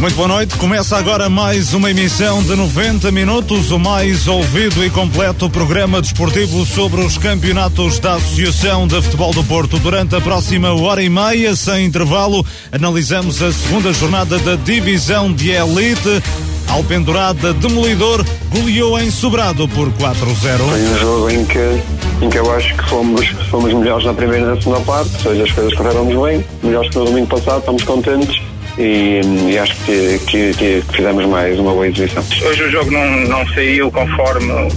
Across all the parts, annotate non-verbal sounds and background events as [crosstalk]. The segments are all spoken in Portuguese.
Muito boa noite. Começa agora mais uma emissão de 90 minutos, o mais ouvido e completo programa desportivo sobre os campeonatos da Associação de Futebol do Porto. Durante a próxima hora e meia, sem intervalo, analisamos a segunda jornada da Divisão de Elite. Alpendurada Demolidor goleou em Sobrado por 4-0. Foi um jogo em que, em que eu acho que fomos, fomos melhores na primeira e na segunda parte, ou seja, as coisas correram-nos bem, melhores que no domingo passado, estamos contentes e, e acho que, que, que, fizemos mais uma boa exibição. Hoje o jogo não, não saiu conforme o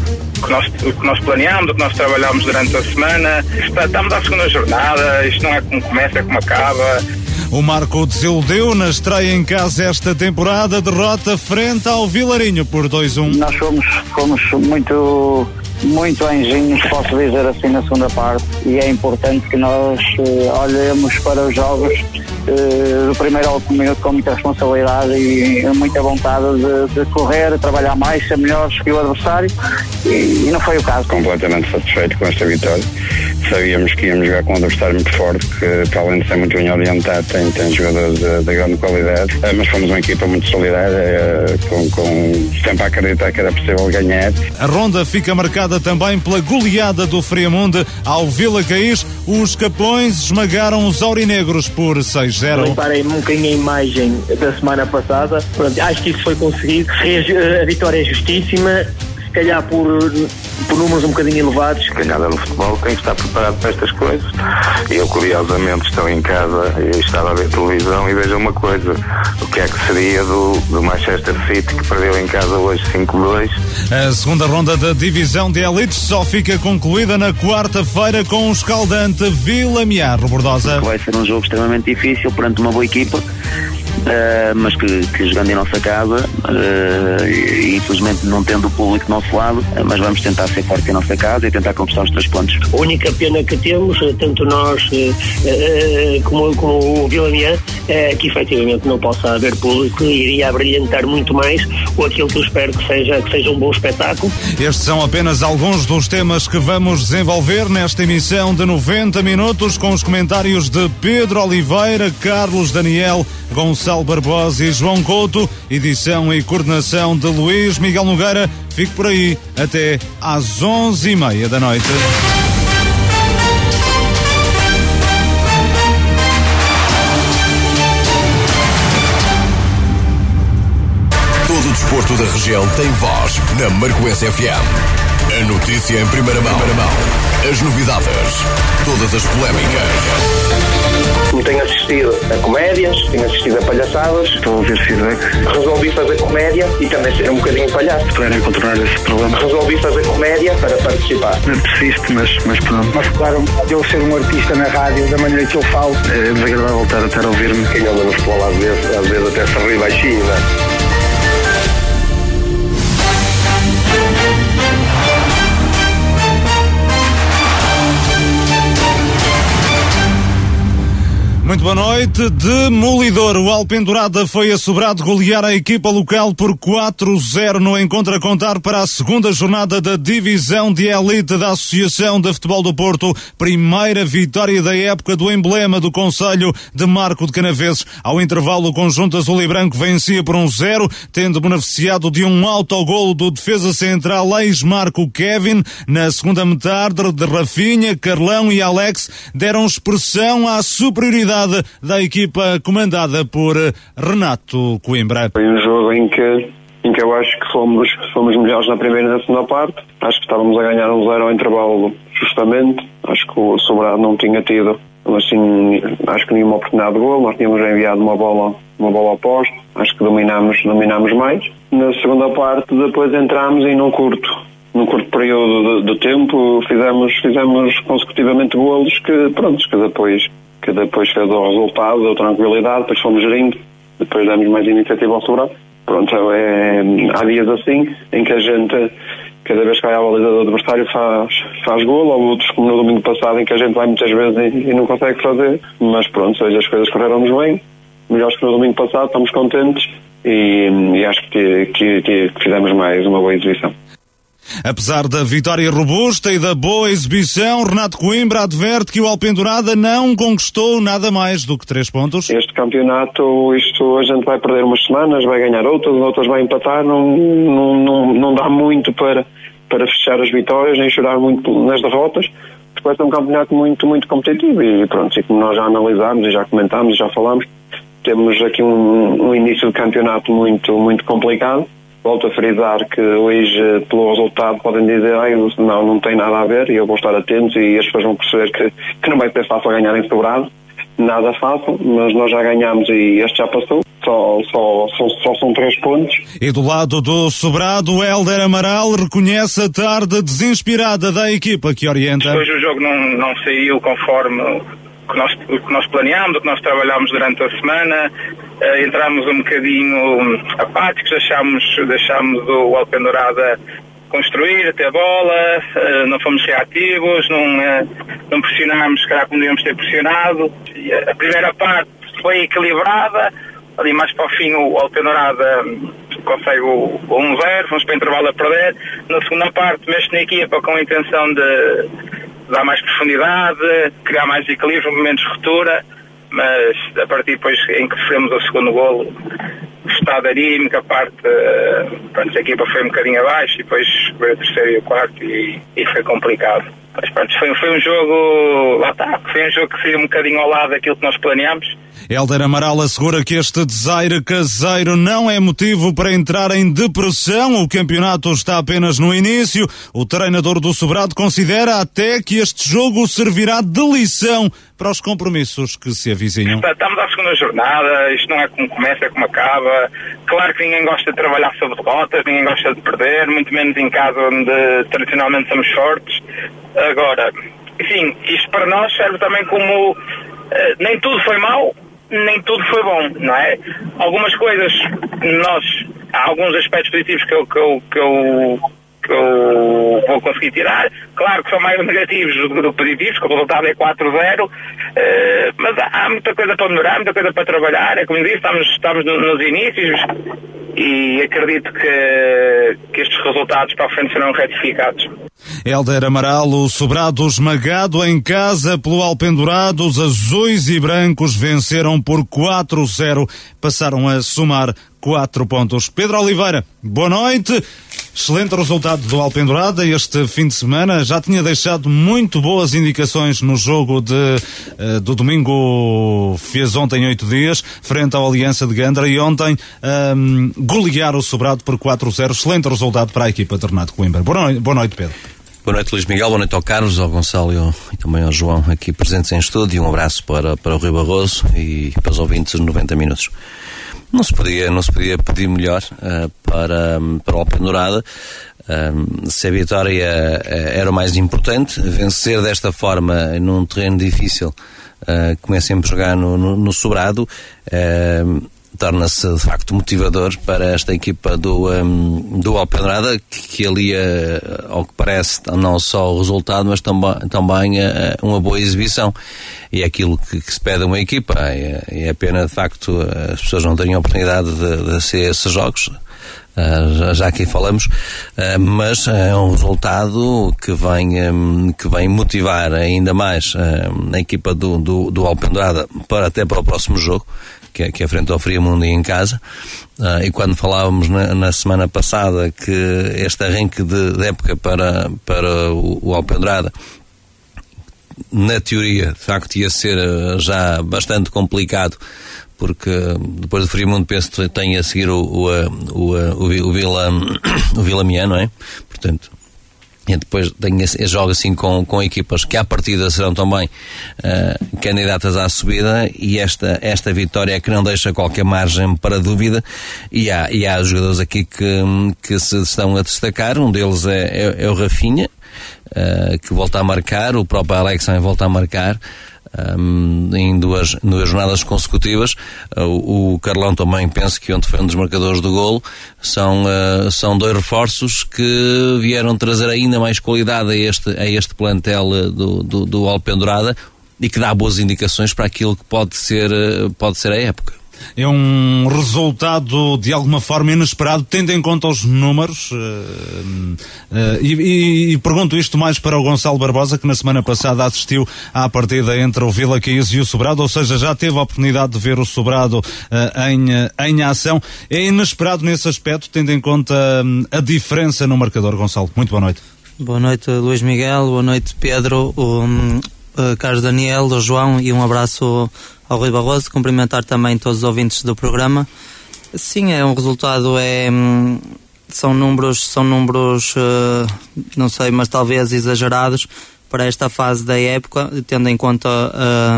que, nós, o que nós planeámos, o que nós trabalhámos durante a semana. Estamos à segunda jornada, isto não é como começa, é como acaba. O Marco desiludiu na estreia em casa esta temporada, derrota frente ao Vilarinho por 2-1. Nós fomos, fomos muito muito anjinhos, posso dizer assim, na segunda parte, e é importante que nós uh, olhemos para os jogos uh, do primeiro ao último minuto com muita responsabilidade e muita vontade de, de correr, trabalhar mais, ser melhores que o adversário, e, e, não foi o caso. Completamente satisfeito com esta vitória. Sabíamos que íamos jogar com um adversário muito forte, que para além de ser muito bem orientado, tem, tem jogadores de, de grande qualidade, uh, mas fomos uma equipa muito solidária, com, com sempre a acreditar que era possível ganhar. A ronda fica marcada também pela goleada do Friamunde ao Vila Caís. Os Capões esmagaram os Aurinegros por 6-0. Reparei-me um bocadinho a imagem da semana passada. Pronto, acho que isso foi conseguido. A vitória é justíssima calhar por, por números um bocadinho elevados. Ganhada no futebol tem que estar preparado para estas coisas. Eu, curiosamente, estou em casa e estava a ver televisão e vejo uma coisa: o que é que seria do, do Manchester City que perdeu em casa hoje 5-2? A segunda ronda da divisão de elites só fica concluída na quarta-feira com o escaldante Vila Miar, Bordosa. Vai ser um jogo extremamente difícil perante uma boa equipa uh, mas que, que, jogando em nossa casa, uh, e, infelizmente não tendo o público do nosso lado, uh, mas vamos tentar ser forte em nossa casa e tentar conquistar os três pontos. A única pena que temos, tanto nós como, como o Vilamian, é que efetivamente não possa haver público e iria brilhantar muito mais com aquilo que eu espero que seja, que seja um bom espetáculo. Estes são apenas alguns dos temas que vamos desenvolver nesta emissão de 90 minutos com os comentários de Pedro Oliveira, Carlos Daniel, Gonçalo Barbosa e João Couto, edição e coordenação de Luís Miguel Nogueira. Fique por aí até às onze e meia da noite. Todo o desporto da região tem voz na Marcoense FM. A notícia em primeira mão. As novidades. Todas as polémicas tenho assistido a comédias, tenho assistido a palhaçadas. Estou a ouvir feedback. Resolvi fazer comédia e também ser um bocadinho palhaço. Para contornar esse problema. Resolvi fazer comédia para participar. Não persiste, mas, mas pronto. Mas claro, eu ser um artista na rádio, da maneira que eu falo. É desagradável estar, estar a ouvir-me. Quem anda no futebol às vezes, às vezes até se ri baixinho, não é? Muito boa noite. Demolidor. O Alpendurada foi assobrado golear a equipa local por 4-0 no encontro a contar para a segunda jornada da divisão de elite da Associação de Futebol do Porto. Primeira vitória da época do emblema do Conselho de Marco de Canaveses. Ao intervalo, o conjunto azul e branco vencia por um 0, tendo beneficiado de um autogolo do defesa central ex-Marco Kevin. Na segunda metade, de Rafinha, Carlão e Alex deram expressão à superioridade da equipa comandada por Renato Coimbra. Foi um jogo em que, em que eu acho que fomos, fomos melhores na primeira e na segunda parte. Acho que estávamos a ganhar um zero ao intervalo justamente. Acho que o Sobrado não tinha tido assim, acho que nenhuma oportunidade de gol. Nós tínhamos enviado uma bola, uma bola oposta. Acho que dominámos, dominámos mais. Na segunda parte, depois entramos e num curto, num curto período de, de, tempo, fizemos, fizemos consecutivamente golos que, pronto, que depois que depois fez o resultado, deu tranquilidade, depois fomos gerindo, depois demos mais iniciativa ao Sobrado. Pronto, é, há dias assim em que a gente, cada vez que vai à baliza do adversário, faz, faz gol, ou outros, como no domingo passado, em que a gente vai muitas vezes e, e não consegue fazer, mas pronto, seja, as coisas correram-nos bem, melhores que no domingo passado, estamos contentes e, e acho que, que, que fizemos mais uma boa exibição. Apesar da vitória robusta e da boa exibição, Renato Coimbra adverte que o Alpendurada não conquistou nada mais do que três pontos. Este campeonato, isto a gente vai perder umas semanas, vai ganhar outras, outras vai empatar, não, não, não, não dá muito para, para fechar as vitórias, nem chorar muito nas derrotas. Depois é um campeonato muito, muito competitivo e pronto, como nós já analisámos e já comentámos e já falámos, temos aqui um, um início de campeonato muito, muito complicado volto a frisar que hoje, pelo resultado, podem dizer Ai, não, não tem nada a ver e eu vou estar atento e as pessoas vão perceber que, que não vai ser fácil ganhar em sobrado. Nada fácil, mas nós já ganhamos e este já passou. Só, só, só, só são três pontos. E do lado do sobrado, Helder Amaral reconhece a tarde desinspirada da equipa que orienta. Hoje o jogo não, não saiu conforme que nós, o que nós planeámos, o que nós trabalhámos durante a semana, uh, um bocadinho apáticos, deixámos, deixámos o Alpendurada construir, ter bola, uh, não fomos reativos, não, uh, não pressionámos, calhar como devíamos ter pressionado. A primeira parte foi equilibrada, ali mais para o fim o Alpendurada consegue o, o 1-0, fomos para o intervalo a perder. Na segunda parte mexe na equipa com a intenção de dar mais profundidade, criar mais equilíbrio, momentos de ruptura, mas a partir depois em que sofremos o segundo golo, o estado anímico, a parte, uh, pronto, a equipa foi um bocadinho abaixo e depois veio o terceiro e o quarto e, e foi complicado. Mas pronto, foi, foi um jogo, lá está, foi um jogo que saiu um bocadinho ao lado daquilo que nós planeámos. Helder Amaral assegura que este desaire caseiro não é motivo para entrar em depressão. O campeonato está apenas no início. O treinador do Sobrado considera até que este jogo servirá de lição para os compromissos que se avizinham. Estamos à segunda jornada, isto não é como começa, é como acaba. Claro que ninguém gosta de trabalhar sobre derrotas, ninguém gosta de perder, muito menos em casa onde tradicionalmente somos fortes. Agora, enfim, isto para nós serve também como uh, nem tudo foi mau, nem tudo foi bom, não é? Algumas coisas, nós, há alguns aspectos positivos que eu, que eu, que eu, que eu vou conseguir tirar. Claro que são mais negativos do que positivos, que o resultado é 4-0, uh, eh, mas há, há, muita coisa para melhorar, muita coisa para trabalhar. É como disse, estamos, estamos nos inícios e acredito que, que estes resultados para a frente serão retificados. Helder Amaral, o sobrado esmagado em casa pelo Alpendurado, os azuis e brancos venceram por 4-0, passaram a somar 4 pontos. Pedro Oliveira, boa noite. Excelente resultado do Alpendurada este fim de semana. Já tinha deixado muito boas indicações no jogo de, uh, do domingo, fez ontem oito dias, frente ao Aliança de Gandra e ontem um, golear o Sobrado por 4-0. Excelente resultado para a equipa de Renato Coimbra. Boa noite, boa noite Pedro. Boa noite, Luís Miguel. Boa noite ao Carlos, ao Gonçalo e também ao João aqui presentes em estúdio. Um abraço para, para o Rio Barroso e para os ouvintes de 90 minutos. Não se podia, não se podia pedir melhor uh, para, para o Alpendurada. Uh, se a vitória uh, era o mais importante, vencer desta forma num terreno difícil, uh, como é sempre jogar no, no, no sobrado, torna-se de facto motivador para esta equipa do, um, do Alpedrada, que, que alia, ao que parece, não só o resultado, mas também, também uh, uma boa exibição. E é aquilo que, que se pede a uma equipa. É, é pena, de facto, as pessoas não terem a oportunidade de, de ser esses jogos. Uh, já aqui falamos, uh, mas é um resultado que vem, um, que vem motivar ainda mais uh, a equipa do, do, do Alpendurada para até para o próximo jogo, que é, que é frente ao Friamundo e em casa. Uh, e quando falávamos na, na, semana passada que este arranque de, de época para, para o, o Alpendrada na teoria, de facto, ia ser uh, já bastante complicado, porque depois do Friamundo penso que tem a seguir o, o, o, o, o Vila, [coughs] o Vila Mian, não é? Portanto, e depois esse, jogo assim com, com equipas que à partida serão também uh, candidatas à subida. E esta, esta vitória é que não deixa qualquer margem para dúvida. E há, e há jogadores aqui que, que se estão a destacar, um deles é, é, é o Rafinha uh, que volta a marcar, o próprio Alex também volta a marcar um, em duas, duas jornadas consecutivas. Uh, o, Carlão também penso que ontem foi um dos marcadores do golo. São, uh, são dois reforços que vieram trazer ainda mais qualidade a este, a este plantel uh, do, do, do Alpendurada e que dá boas indicações para aquilo que pode ser, pode ser a época. É um resultado de alguma forma inesperado, tendo em conta os números. Uh, uh, e, e, e, pergunto isto mais para o Gonçalo Barbosa, que na semana passada assistiu à partida entre o Vila Caís e o Sobrado, ou seja, já teve a oportunidade de ver o Sobrado uh, em, em ação. É inesperado nesse aspecto, tendo em conta um, a diferença no marcador, Gonçalo. Muito boa noite. Boa noite, Luís Miguel. Boa noite, Pedro. Um, Carlos Daniel, o João e um abraço ao Rui Barroso, cumprimentar também todos os ouvintes do programa. Sim, é um resultado, é, hum, são números, são números, uh, não sei, mas talvez exagerados para esta fase da época, tendo em conta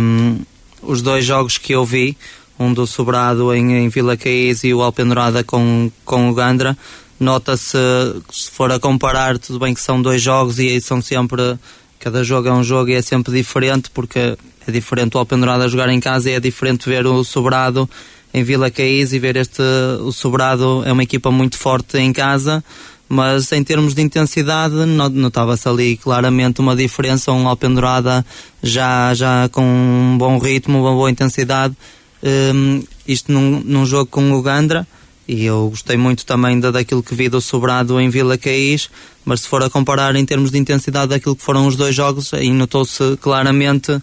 um, os dois jogos que eu vi, um do Sobrado em, em Vila Caís e o Alpendurada com, com o Gandra. Nota-se, se for a comparar, tudo bem que são dois jogos e são sempre, cada jogo é um jogo e é sempre diferente, porque é diferente o Alpendurada jogar em casa e é diferente ver o Sobrado em Vila Caís e ver este o Sobrado é uma equipa muito forte em casa mas em termos de intensidade notava-se ali claramente uma diferença um Alpendurada já, já com um bom ritmo, uma boa intensidade. Um, isto num, num jogo com o Gandra e eu gostei muito também da, daquilo que vi do Sobrado em Vila Caís, mas se for a comparar em termos de intensidade daquilo que foram os dois jogos, aí notou-se claramente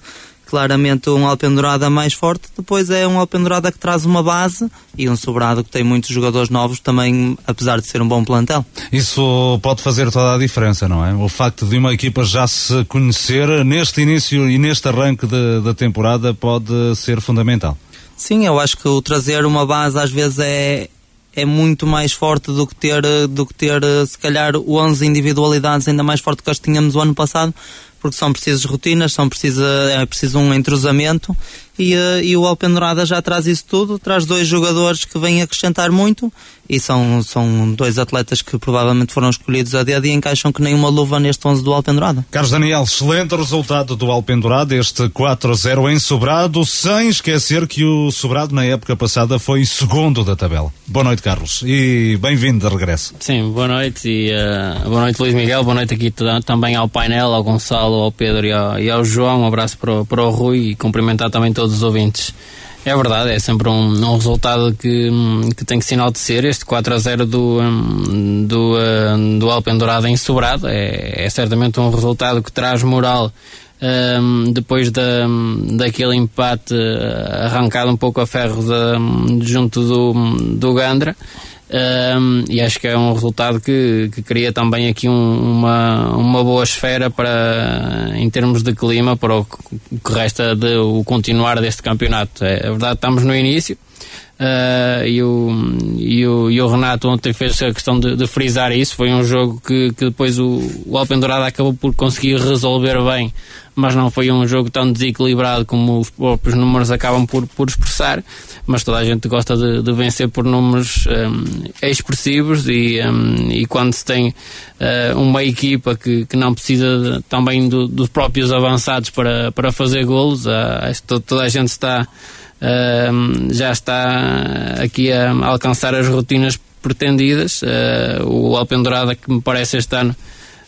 claramente um Alpendurada mais forte, depois é um Alpendurada que traz uma base e um Sobrado que tem muitos jogadores novos também, apesar de ser um bom plantel. Isso pode fazer toda a diferença, não é? O facto de uma equipa já se conhecer neste início e neste arranque da temporada pode ser fundamental. Sim, eu acho que o trazer uma base às vezes é, é muito mais forte do que ter, do que ter se calhar 11 individualidades ainda mais forte que as tínhamos o ano passado, porque são precisas rotinas, são precisa, é preciso um entrosamento e, eh, e o Alpendurada já traz isso tudo, traz dois jogadores que vêm acrescentar muito e são, são dois atletas que provavelmente foram escolhidos a dedo e encaixam que nem uma luva neste 11 do Alpendurada. Carlos Daniel, excelente resultado do Alpendurada, este 4-0 em Sobrado, sem esquecer que o Sobrado na época passada foi segundo da tabela. Boa noite, Carlos, e bem-vindo de regresso. Sim, boa noite e uh, boa noite, Luís Miguel, boa noite aqui também ao painel, ao Gonçalo, ao Pedro e ao, e ao João, um abraço para o, para o Rui e cumprimentar também todos os ouvintes. É verdade, é sempre um, um resultado que, que tem que se enaltecer. Este 4 a 0 do, do, do Alpen Dourado em Sobrado é, é certamente um resultado que traz moral um, depois da, daquele empate arrancado um pouco a ferro da, junto do, do Gandra. Um, e acho que é um resultado que, que cria também aqui um, uma, uma boa esfera para, em termos de clima para o que resta de o continuar deste campeonato. É, é verdade, estamos no início. Uh, e, o, e, o, e o Renato ontem fez a questão de, de frisar isso. Foi um jogo que, que depois o, o Alpen Dourado acabou por conseguir resolver bem mas não foi um jogo tão desequilibrado como os próprios números acabam por, por expressar. Mas toda a gente gosta de, de vencer por números um, expressivos e, um, e quando se tem uh, uma equipa que, que não precisa de, também do, dos próprios avançados para, para fazer golos, uh, toda a gente está. Uh, já está aqui a alcançar as rotinas pretendidas. Uh, o Alpendurada, que me parece este ano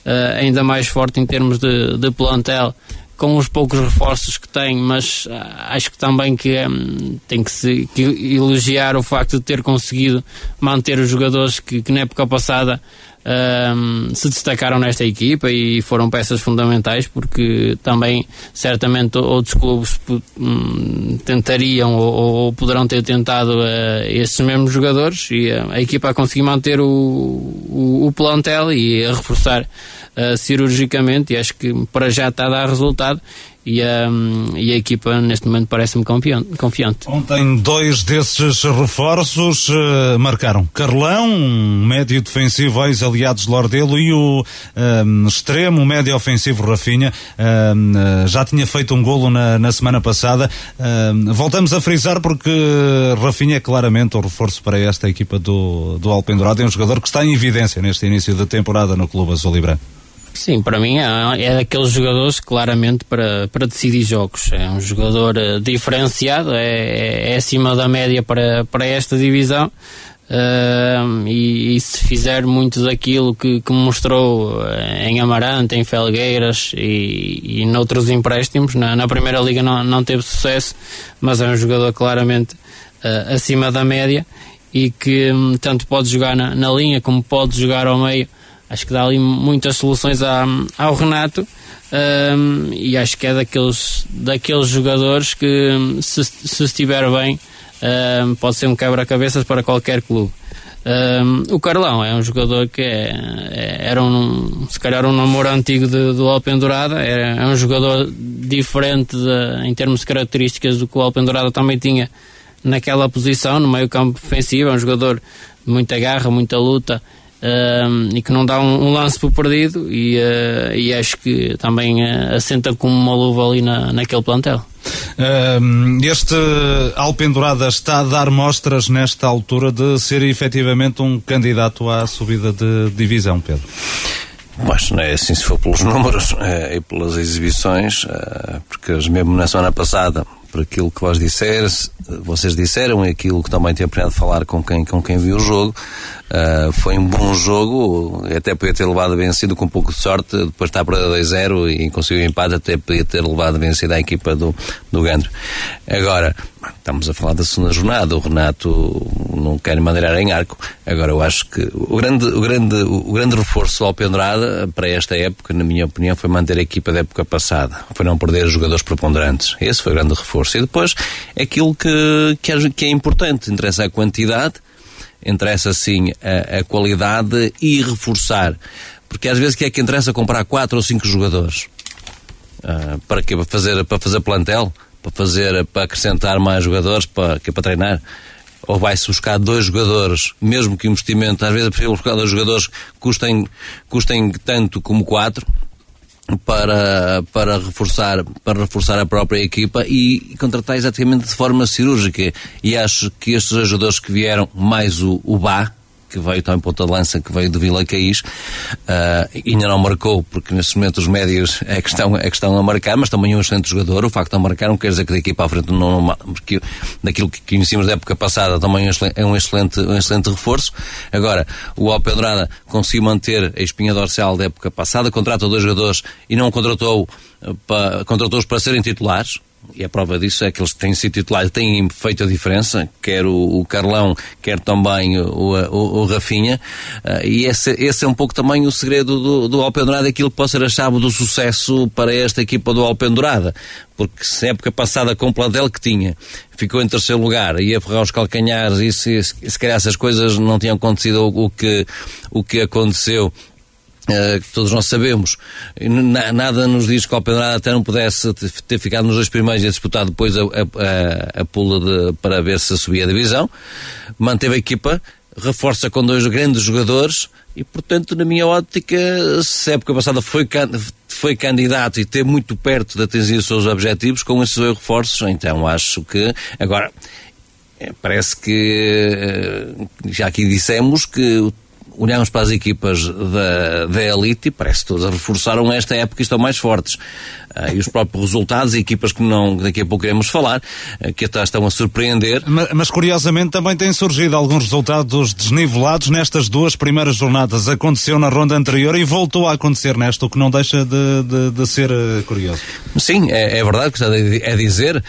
uh, ainda mais forte em termos de, de plantel, com os poucos reforços que tem, mas uh, acho que também que um, tem que se que elogiar o facto de ter conseguido manter os jogadores que, que na época passada um, se destacaram nesta equipa e foram peças fundamentais porque também certamente outros clubes um, tentariam ou, ou, poderão ter tentado uh, esses mesmos jogadores e uh, a equipa a conseguir manter o, o, o plantel e a reforçar uh, cirurgicamente e acho que para já está a dar resultado e a, e a equipa neste momento parece-me confiante. Ontem dois desses reforços uh, marcaram Carlão, um médio defensivo ex-aliados de Lordelo e o um, extremo médio ofensivo Rafinha, uh, já tinha feito um golo na, na semana passada. Uh, voltamos a frisar porque Rafinha é claramente o reforço para esta equipa do, do Alpendurado, é um jogador que está em evidência neste início de temporada no Clube Azul e Branco. Sim, para mim é, é daqueles jogadores claramente para, para decidir jogos. É um jogador uh, diferenciado, é, é, acima da média para, para esta divisão. Uh, e, e, se fizer muito daquilo que, que mostrou eh, em Amarante, em Felgueiras e, e noutros empréstimos, na, na Primeira Liga não, não teve sucesso, mas é um jogador claramente uh, acima da média e que um, tanto pode jogar na, na, linha como pode jogar ao meio. Acho que dá ali muitas soluções à, ao Renato um, e acho que é daqueles, daqueles jogadores que, se, se estiver bem, um, pode ser um quebra-cabeças para qualquer clube. Um, o Carlão é um jogador que é, é, era um, se calhar um namoro antigo de, do Alpendurada, é, é um jogador diferente de, em termos de características do que o Alpendurada também tinha naquela posição, no meio campo ofensivo, é um jogador de muita garra, muita luta e que não dá um, um lance por perdido e, uh, e acho que também uh, assenta como uma luva ali na, naquele plantel. este Alpendurada está a dar mostras nesta altura de ser efetivamente um candidato à subida de divisão, Pedro? Mas não é assim se for pelos [laughs] números é, e pelas exibições, é, porque mesmo na semana passada por aquilo que vós disseres, vocês disseram e aquilo que também tenho aprendido a falar com quem, com quem viu o jogo. Uh, foi um bom jogo, até podia ter levado vencido com um pouco de sorte, depois está para 2-0 e conseguiu o empate, até podia ter levado vencido a equipa do, do Gandro. Agora, estamos a falar da segunda jornada, o Renato não quer madeirar em arco. Agora, eu acho que o grande, o grande, o grande reforço ao Pendrada para esta época, na minha opinião, foi manter a equipa da época passada, foi não perder os jogadores preponderantes. Esse foi o grande reforço. E depois, aquilo que, que, é, que é importante, interessa a quantidade, interessa sim a, a, qualidade e reforçar. Porque às vezes que é que interessa comprar quatro ou cinco jogadores? Uh, para que para fazer para fazer plantel, para fazer para acrescentar mais jogadores para que para treinar ou vai-se buscar dois jogadores, mesmo que o investimento, às vezes é possível buscar dois jogadores que custem, custem tanto como quatro, para, para, reforçar, para reforçar a própria equipa e contratar exatamente de forma cirúrgica. E acho que estes jogadores que vieram, mais o, o Bá, que veio também ponta de lança, que veio do Vila Caís, uh, ainda não marcou, porque neste momento os médios é que, estão, é que estão a marcar, mas também é um excelente jogador. O facto de não marcar não quer dizer que daqui para a frente não, não porque daquilo que conhecíamos da época passada também é um excelente, um excelente reforço. Agora, o Alpedrada conseguiu manter a espinha dorsal da época passada, contratou dois jogadores e não contratou para, contratou-os para serem titulares, e a prova disso é que eles têm sido titulares, têm feito a diferença, quer o, o Carlão, quer também o, o, o Rafinha, uh, e esse, esse é um pouco também o segredo do, do Alpendurada, aquilo que pode ser a chave do sucesso para esta equipa do Alpendurada, porque se época passada com o plantel que tinha, ficou em terceiro lugar, ia ferrar os calcanhares, e se, se, se calhar essas coisas não tinham acontecido o que, o que aconteceu Uh, que todos nós sabemos, nada nos diz que o Alpendrada até não pudesse ter ficado nos dois primeiros e disputar depois a, a, a pula de, para ver se subia a divisão. Manteve a equipa, reforça com dois grandes jogadores e, portanto, na minha ótica, se a época passada foi, foi candidato e ter muito perto de atingir os seus objetivos com esses dois reforços, então acho que agora eh, parece que eh, já aqui dissemos que olhamos para as equipas da, da elite e parece que todas reforçaram esta época e estão mais fortes. Uh, e os próprios resultados, e equipas que não, daqui a pouco iremos falar, uh, que até estão a surpreender. Mas, mas, curiosamente também têm surgido alguns resultados desnivelados nestas duas primeiras jornadas. Aconteceu na ronda anterior e voltou a acontecer nesta, o que não deixa de, de, de ser uh, curioso. Sim, é, é verdade que está a dizer.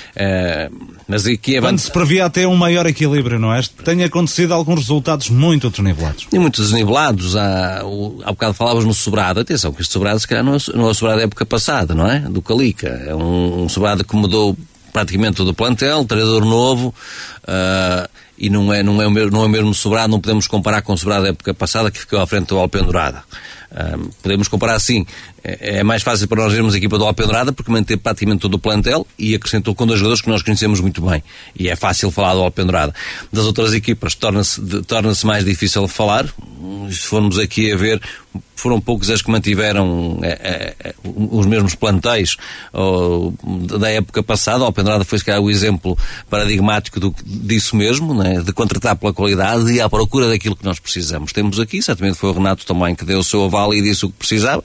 Mas aqui é Quando se previa até um maior equilíbrio, não é? Tem acontecido alguns resultados muito desnivelados. E muito desnivelados. Há, há bocado falávamos no sobrado. Atenção, que este sobrado se calhar não é, não é o sobrado da época passada, não é? Do Calica. É um, um sobrado que mudou praticamente todo o plantel, treinador novo. Uh, e não é, não, é o mesmo, não é o mesmo sobrado, não podemos comparar com o sobrado da época passada que ficou à frente do Alpendurada. Uh, podemos comparar assim, é, é, mais fácil para nós vermos a equipa do Alpendurada porque manteve praticamente todo o plantel e acrescentou com dois jogadores que nós conhecemos muito bem. E é fácil falar do Alpendurada. Das outras equipas torna-se torna mais difícil falar. Se formos aqui a ver, foram poucos as que mantiveram é, é, é os mesmos plantéis da época passada. O Alpendurada foi, se calhar, o exemplo paradigmático do, disso mesmo, né? de contratar pela qualidade e à procura daquilo que nós precisamos. Temos aqui, certamente foi o Renato também que deu o seu aval e disse o que precisava.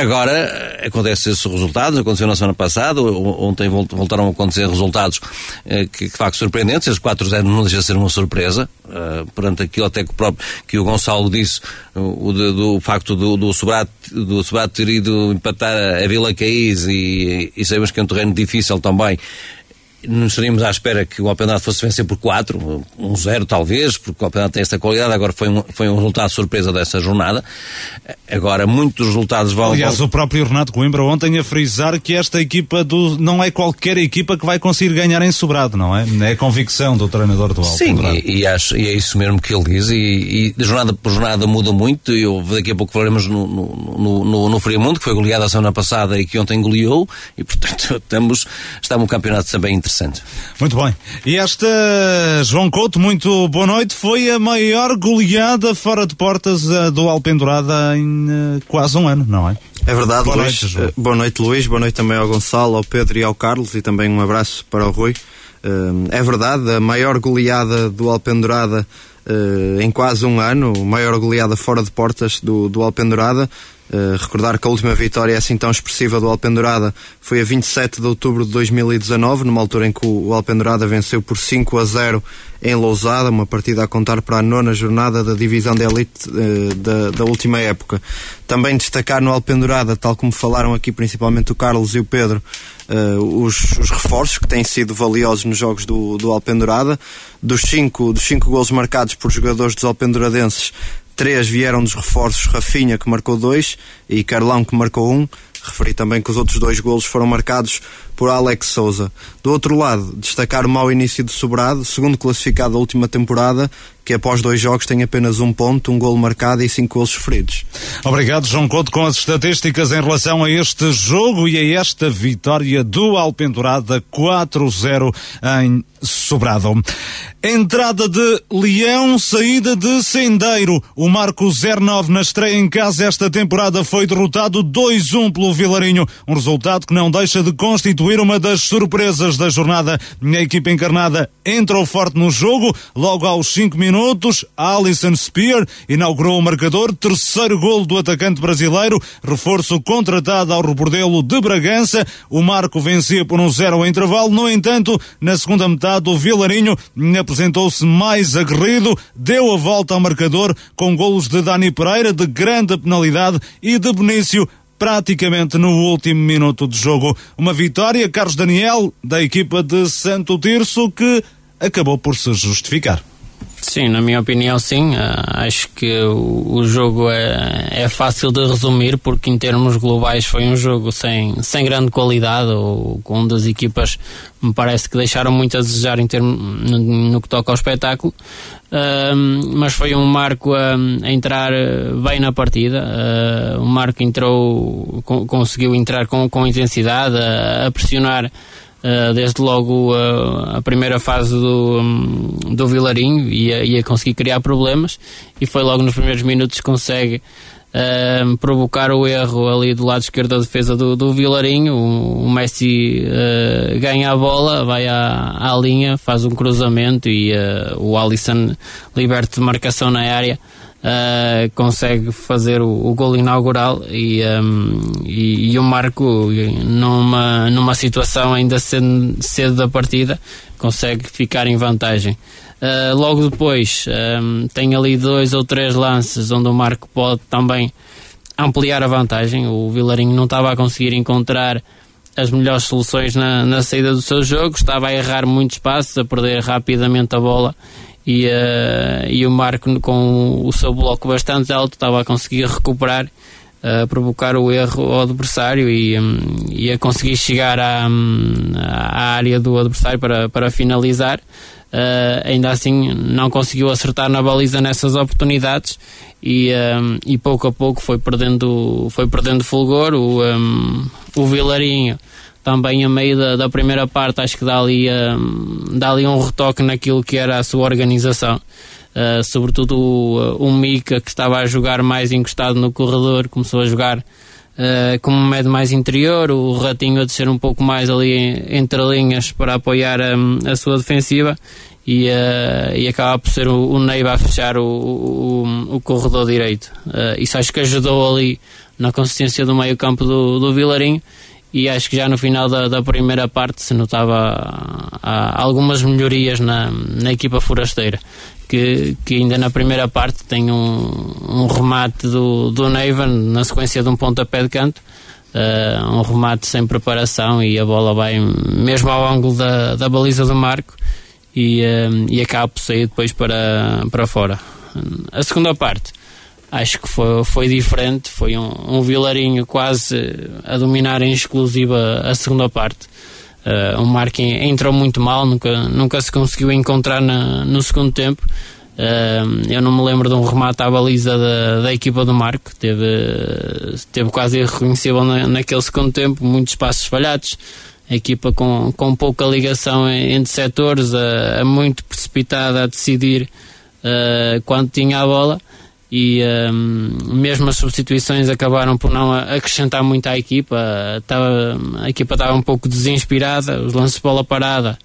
Agora, acontecem esses resultados, aconteceu na semana passada, ontem voltaram a acontecer resultados eh, que, de facto, surpreendentes. Esse 4-0 não deixa de ser uma surpresa, uh, perante aquilo até que o, próprio, que o Gonçalo disse, o, do, do facto do, do Sobrado, do ter ido empatar a Vila Caís e, e sabemos que é um terreno difícil também não estaríamos à espera que o Alpendado fosse vencer por 4, um 0 talvez, porque o Alpendado tem esta qualidade, agora foi um, foi um resultado surpresa dessa jornada. Agora, muitos resultados vão... Aliás, o próprio Renato Coimbra ontem a frisar que esta equipa do, não é qualquer equipa que vai conseguir ganhar em sobrado, não é? É a convicção do treinador do Alpendado. Sim, e, e, acho, e é isso mesmo que ele diz, e, e de jornada por jornada muda muito, e daqui a pouco falaremos no, no, no, no, no Friamundo, que foi goleada a semana passada e que ontem goleou, e portanto [laughs] estamos, está um campeonato também interessante. Muito bem. E esta, João Couto, muito boa noite. Foi a maior goleada fora de portas uh, do Alpendurada em uh, quase um ano, não é? É verdade, boa Luís. Noite, uh, boa noite, Luís. Boa noite também ao Gonçalo, ao Pedro e ao Carlos e também um abraço para o Rui. é verdade, a maior goleada do Alpendurada em quase um ano, a maior goleada fora de portas do, do Alpendurada. Uh, recordar que a última vitória assim tão expressiva do Alpendurada foi a 27 de outubro de 2019, numa altura em que o Alpendurada venceu por 5 a 0 em Lousada, uma partida a contar para a nona jornada da divisão de elite uh, da, da, última época. Também destacar no Alpendurada, tal como falaram aqui principalmente o Carlos e o Pedro, uh, os, os, reforços que têm sido valiosos nos jogos do, do Alpendurada. Dos cinco, dos cinco golos marcados por jogadores dos Alpenduradenses, Três vieram dos reforços Rafinha, que marcou dois, e Carlão, que marcou um. Referi também que os outros dois golos foram marcados por Alex Souza. Do outro lado, destacar o mau início de Sobrado, segundo classificado da última temporada, que após dois jogos tem apenas um ponto, um golo marcado e cinco golos sofridos. Obrigado, João Couto, com as estatísticas em relação a este jogo e a esta vitória do Alpendurada 4-0 em Sobrado. Entrada de Leão, saída de Sendeiro. O Marco 09 na estreia em casa esta temporada foi derrotado 2-1 pelo Vilarinho. Um resultado que não deixa de constituir uma das surpresas da jornada. A equipa encarnada entrou forte no jogo, logo aos 5 minutos Alisson Spear inaugurou o marcador, terceiro golo do atacante brasileiro, reforço contratado ao Rebordelo de Bragança. O Marco vencia por um zero ao intervalo. No entanto, na segunda metade, o Vilarinho apresentou-se mais aguerrido, deu a volta ao marcador com golos de Dani Pereira, de grande penalidade, e de Benício, praticamente no último minuto de jogo. Uma vitória, Carlos Daniel, da equipa de Santo Tirso, que acabou por se justificar. Sim, na minha opinião, sim. Uh, acho que o, jogo é, é fácil de resumir porque, em termos globais, foi um jogo sem, sem grande qualidade, ou com das equipas me parece que deixaram muito a desejar em termos, no, no que toca ao espetáculo. Uh, mas foi um Marco a, a, entrar bem na partida. Uh, o Marco entrou, conseguiu entrar com, com intensidade, a, a pressionar Uh, desde logo uh, a primeira fase do, um, do Vilarinho ia, ia conseguir criar problemas e foi logo nos primeiros minutos que consegue uh, provocar o erro ali do lado esquerdo da defesa do, do Vilarinho. O, o Messi ganha a bola, vai à, à linha, faz um cruzamento e o Alisson liberta de marcação na área uh, consegue fazer o, o gol inaugural e, um, e, e, o Marco, numa, numa situação ainda cedo, cedo da partida, consegue ficar em vantagem. Uh, logo depois, um, tem ali dois ou três lances onde o Marco pode também ampliar a vantagem. O Vilarinho não estava a conseguir encontrar as melhores soluções na, na saída do seu jogo, estava a errar muitos passos, a perder rapidamente a bola e, uh, e o Marco com o seu bloco bastante alto estava a conseguir recuperar a provocar o erro ao adversário e, um, e a conseguir chegar à, um, à área do adversário para, para finalizar. Uh, ainda assim não conseguiu acertar na baliza nessas oportunidades e, um, e pouco a pouco foi perdendo, foi perdendo fulgor. O, um, o Vilarinho também a meio da, da primeira parte acho que dá ali, um, dá ali um retoque naquilo que era a sua organização. Uh, sobretudo o, o Mika que estava a jogar mais encostado no corredor começou a jogar uh, como médio mais interior, o Ratinho a descer um pouco mais ali entre linhas para apoiar um, a sua defensiva e, uh, e acaba por ser o, o Neiva a fechar o, o, o corredor direito. isso acho que ajudou ali na consistência do meio campo do, do Vilarinho e acho que já no final da, da primeira parte se notava ah, algumas melhorias na, na equipa forasteira que, que ainda na primeira parte tem um, um remate do, do Neivan na sequência de um pontapé de canto uh, um remate sem preparação e a bola vai mesmo ao ângulo da, da baliza do Marco e, uh, e acaba por sair depois para, para fora. A segunda parte acho que foi, foi diferente, foi um, um Vilarinho quase a dominar em exclusiva a segunda parte. Uh, o Marco entrou muito mal, nunca, nunca se conseguiu encontrar na, no segundo tempo. Uh, eu não me lembro de um remate à baliza da, da equipa do Marco, teve, teve quase irreconhecível na, naquele segundo tempo, muitos passos falhados, a equipa com, com pouca ligação entre setores, a muito precipitada a decidir uh, quando tinha a bola e um, mesmo as substituições acabaram por não acrescentar muito à equipa. Tava, a equipa estava um pouco desinspirada, os lances de bola parada,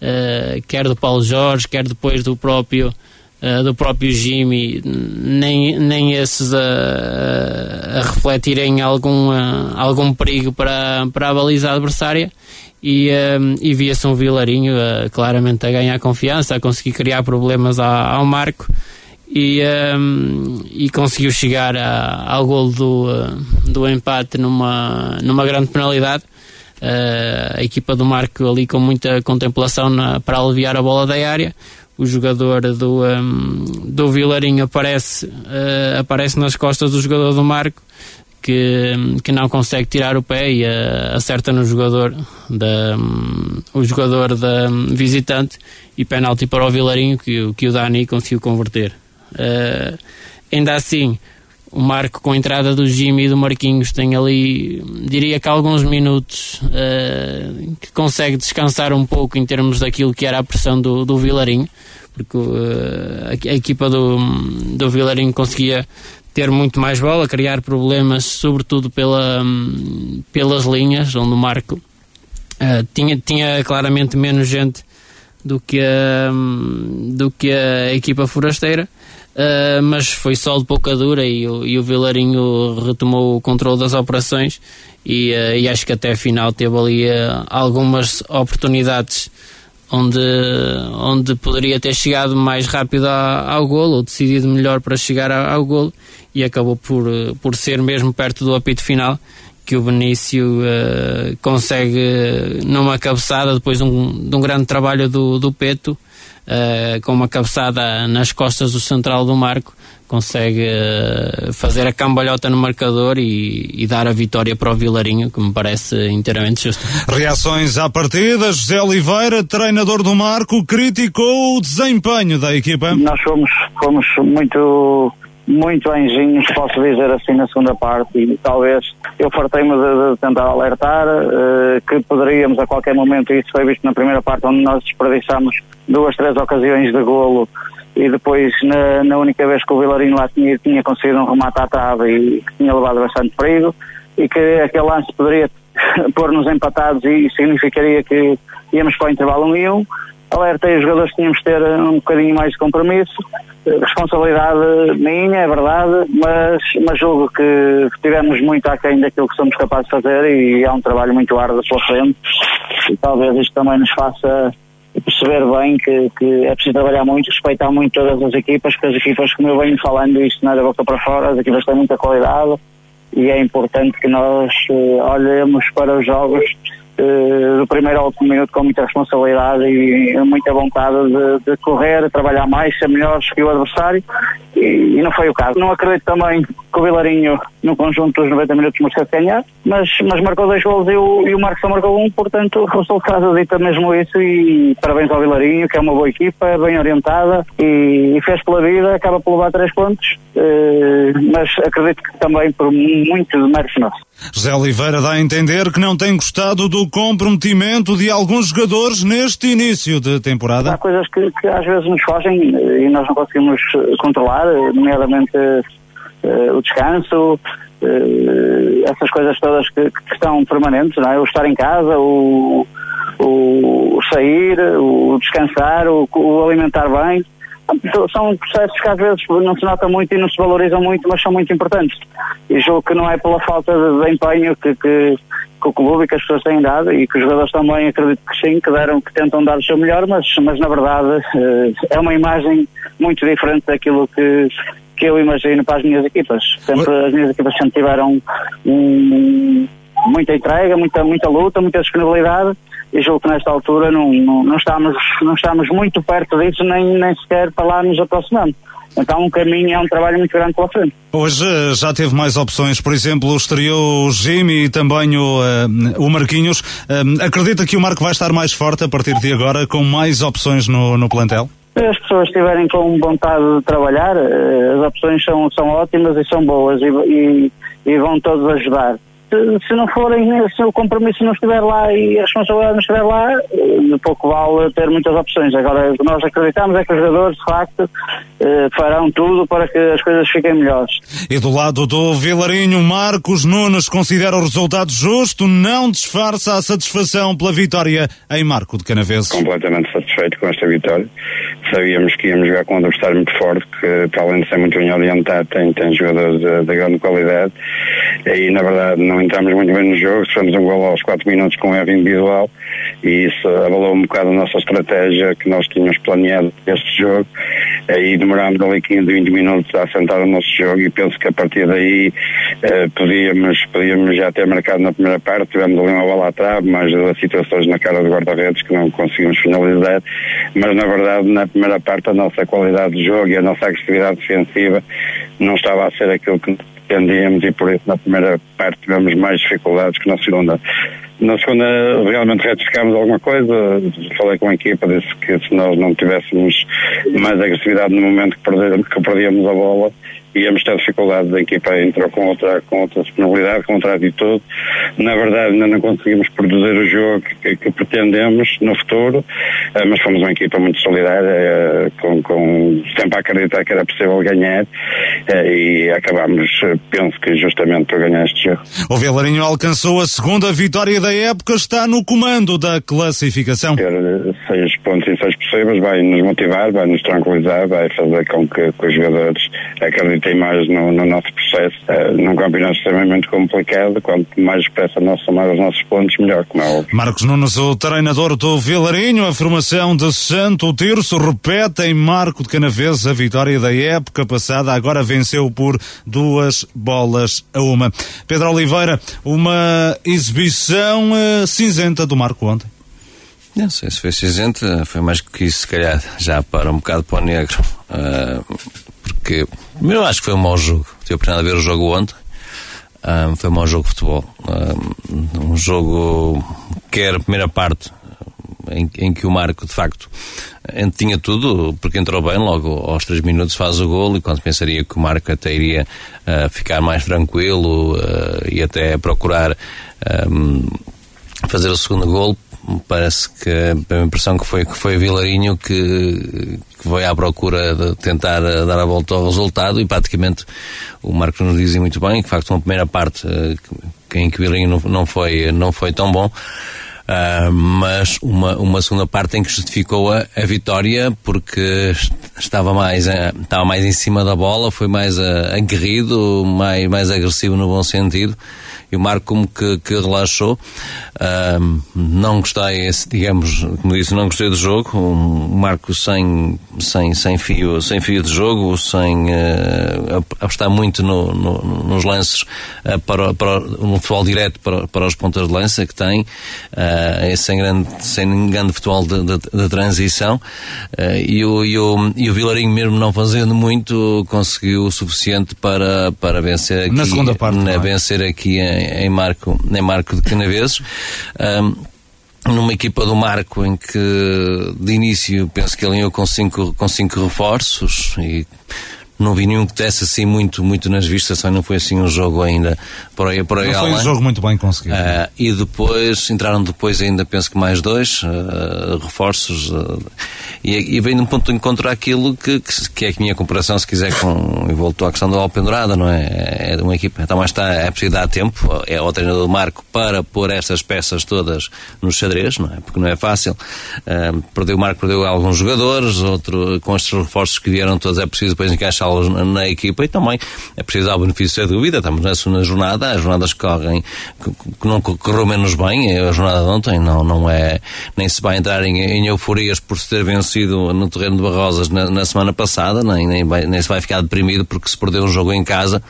uh, quer do Paulo Jorge, quer depois do próprio. Uh, do próprio Jimmy, nem, nem esses a, a refletirem algum, uh, algum perigo para, para a baliza adversária e, um, e via-se um Vilarinho claramente a ganhar confiança, a conseguir criar problemas ao Marco e, um, e conseguiu chegar a, ao gol do, do empate numa, numa grande penalidade. Uh, a equipa do Marco ali com muita contemplação na, para aliviar a bola da área. O jogador do, um, do Vilarinho aparece, uh, aparece nas costas do jogador do Marco que, que não consegue tirar o pé e uh, acerta no jogador da, um, o jogador da um, visitante e penalti para o Vilarinho que, que o Dani conseguiu converter. Uh, ainda assim, o Marco com a entrada do Jimmy e do Marquinhos tem ali, diria que alguns minutos uh, que consegue descansar um pouco em termos daquilo que era a pressão do, do Vilarinho, porque uh, a, a, equipa do, do Vilarinho conseguia ter muito mais bola, criar problemas, sobretudo pela, pelas linhas, onde o Marco uh, tinha, tinha claramente menos gente do que a, do que a equipa forasteira Uh, mas foi só de pouca dura e, e, o Vilarinho retomou o controle das operações e, uh, e acho que até a final teve ali uh, algumas oportunidades onde, onde poderia ter chegado mais rápido ao, ao golo ou decidido melhor para chegar ao, ao golo e acabou por, por ser mesmo perto do apito final que o Benício consegue numa cabeçada depois de um, de um grande trabalho do, do Peto uh, com uma cabeçada nas costas do central do Marco, consegue uh, fazer a cambalhota no marcador e, e, dar a vitória para o Vilarinho, que me parece inteiramente justo. Reações à partida, José Oliveira, treinador do Marco, criticou o desempenho da equipa. Nós fomos, fomos muito muito anjinhos, posso dizer assim, na segunda parte e talvez eu fartei-me de, de, tentar alertar uh, que poderíamos a qualquer momento, isso foi visto na primeira parte onde nós desperdiçamos duas, três ocasiões de golo e depois na, na única vez que o Vilarinho lá tinha, tinha conseguido um remate à trave e que tinha levado bastante perigo e que aquele lance poderia [laughs] pôr-nos empatados e significaria que íamos para o intervalo 1 e 1 alertei os jogadores que tínhamos de ter um bocadinho mais de compromisso, responsabilidade minha, é verdade, mas, mas julgo que tivemos muito aquém daquilo que somos capazes de fazer e há um trabalho muito árduo pela frente. E talvez isto também nos faça perceber bem que, que é preciso trabalhar muito, respeitar muito todas as equipas, porque as equipas, como eu venho falando, isto não é da boca para fora, as equipas têm muita qualidade e é importante que nós uh, olhemos para os jogos uh, do primeiro ao último minuto com muita responsabilidade e muita vontade de, de correr, trabalhar mais, ser melhores que o adversário e, e, não foi o caso. Não acredito também que o Vilarinho, no conjunto dos 90 minutos, mereceu ganhar, mas, mas marcou dois gols e o, e o Marcos só marcou um, portanto o resultado dita mesmo isso e parabéns ao Vilarinho, que é uma boa equipa, bem orientada e, e fez pela vida, acaba por levar três pontos, uh, mas acredito que também por muito mérito nosso. José Oliveira dá a entender que não tem gostado do comprometimento de alguns jogadores neste início de temporada. Há coisas que, que às vezes nos fogem e nós não conseguimos controlar, nomeadamente uh, o descanso, uh, essas coisas todas que, que, estão permanentes, não é? O estar em casa, o, o sair, o descansar, o, o alimentar bem são processos que às vezes não se nota muito e não se valorizam muito, mas são muito importantes. E julgo que não é pela falta de, empenho que, que, que, o clube e que as pessoas têm dado e que os jogadores também acredito que sim, que deram, que tentam dar o seu melhor, mas, mas na verdade eh, é uma imagem muito diferente daquilo que, que eu imagino para as minhas equipas. Sempre, as minhas equipas sempre tiveram um, muita entrega, muita, muita luta, muita disponibilidade e julgo que nesta altura não, não, não, estamos, não estamos muito perto disso, nem, nem sequer para lá nos aproximando. Então um caminho é um trabalho muito grande pela frente. Hoje eh, já teve mais opções, por exemplo, estreou o Jimmy e também o, uh, o Marquinhos. Uh, acredita que o Marco vai estar mais forte a partir de agora, com mais opções no, no plantel? as pessoas estiverem com vontade de trabalhar, as opções são, são ótimas e são boas e, e, e vão todos ajudar se, não forem, se o compromisso não estiver lá e a responsabilidade não estiver lá, de pouco vale ter muitas opções. Agora, o que nós acreditamos é que os jogadores, de facto, eh, farão tudo para que as coisas fiquem melhores. E do lado do Vilarinho, Marcos Nunes considera o resultado justo, não disfarça a satisfação pela vitória em Marco de Canaveses. Completamente satisfeito com esta vitória. Sabíamos que íamos jogar com um adversário muito forte, que, para além de ser muito bem orientado, tem, tem jogadores de, de grande qualidade. E, na verdade, não entramos muito bem no jogo, fizemos um gol aos 4 minutos com erro individual e isso abalou um bocado a nossa estratégia que nós tínhamos planeado este jogo. Aí demorámos ali 15, 20 minutos a assentar o nosso jogo e penso que a partir daí eh, podíamos, podíamos já ter marcado na primeira parte, tivemos ali uma bola trave, mas as situações na cara do guarda-redes que não conseguimos finalizar, mas na verdade na primeira parte a nossa qualidade de jogo e a nossa agressividade defensiva não estava a ser aquilo que pretendíamos e por isso na primeira parte tivemos mais dificuldades que na segunda. Na segunda realmente retificámos alguma coisa, falei com a equipa, disse que se nós não tivéssemos mais agressividade no momento que perdíamos, que perdíamos a bola, íamos ter dificuldades, a equipa entrou com outra, com outra disponibilidade, com outra atitude. Na verdade, ainda não conseguimos produzir o jogo que, que pretendemos no futuro, eh, mas fomos uma equipa muito solidária, eh, com, com sempre a acreditar que era possível ganhar eh, e acabámos, penso que justamente por ganhar este jogo. O Vilarinho alcançou a segunda vitória da época, está no comando da classificação. Ter seis pontos seis possíveis vai nos motivar, vai nos tranquilizar, vai fazer com que, que os jogadores acreditem tem mais no, no nosso processo. Uh, num campeonato extremamente complicado, quanto mais depressa nós somar os nossos pontos, melhor, como é óbvio. Marcos Nunes, o treinador do Vilarinho, a formação de Santo Tirso repete em Marco de Canaves a vitória da época passada, agora venceu por duas bolas a uma. Pedro Oliveira, uma exibição uh, cinzenta do Marco ontem. Não sei se foi cinzenta, foi mais que isso, se calhar, já para um bocado para o negro. Uh, porque eu acho que foi um mau jogo. Tive a oportunidade de ver o jogo ontem. Um, foi um mau jogo de futebol. Um, um jogo, quer a primeira parte, em, em, que o Marco, de facto, tinha tudo, porque entrou bem, logo aos 3 minutos faz o golo, e quando pensaria que o Marco até iria uh, ficar mais tranquilo uh, e até procurar um, fazer o segundo golo, parece que a impressão que foi que foi Vilarinho que, que foi à procura de tentar dar a volta ao resultado e praticamente o Marcos nos dizia muito bem que de facto uma primeira parte eh, em que Vilarinho não, não foi não foi tão bom Uh, mas uma, uma segunda parte em que justificou a, a vitória porque estava mais, uh, estava mais em cima da bola, foi mais uh, aguerrido, mais, mais agressivo no bom sentido e o Marco como que, que relaxou. Uh, não gostei, digamos, como disse, não gostei do jogo. Um Marco sem, sem, sem, fio, sem fio de jogo, sem uh, apostar muito no, no, nos lances para, para, no futebol direto para, para os pontas de lança que tem, uh, sem, grande, sem grande futebol de, de, de transição. Uh, e, o, e, o, e o Vilarinho, mesmo não fazendo muito, conseguiu o suficiente para, para vencer aqui. Na segunda parte. Na, é? vencer aqui em, em, Marco, em Marco de Canaveses. Um, numa equipa do Marco em que de início penso que ele ia com cinco, com cinco reforços e não vi nenhum que desse assim muito, muito nas vistas, só não foi assim um jogo ainda por aí, por aí não foi um jogo muito bem conseguido. Uh, e depois, entraram depois ainda, penso que mais dois uh, reforços uh, e, e vem de um ponto de encontro àquilo que, que, que, é a minha comparação, se quiser, com, e voltou à questão da Alpendurada, não é? É uma equipa, então mais está, é preciso dar tempo, é o treinador Marco para pôr estas peças todas nos xadrez, não é? Porque não é fácil. perdeu o Marco, perdeu alguns jogadores, outro, com estes reforços que vieram todos, é preciso depois encaixar integrá-los na, na, equipa e também é preciso dar o benefício da dúvida. Estamos na segunda jornada, as jornadas correm que, não correu menos bem, a jornada de ontem não, não é, nem se vai entrar em, em euforias por se ter vencido no terreno de Barrosas na, na semana passada, nem, nem, vai, nem se vai ficar deprimido porque se perdeu um jogo em casa,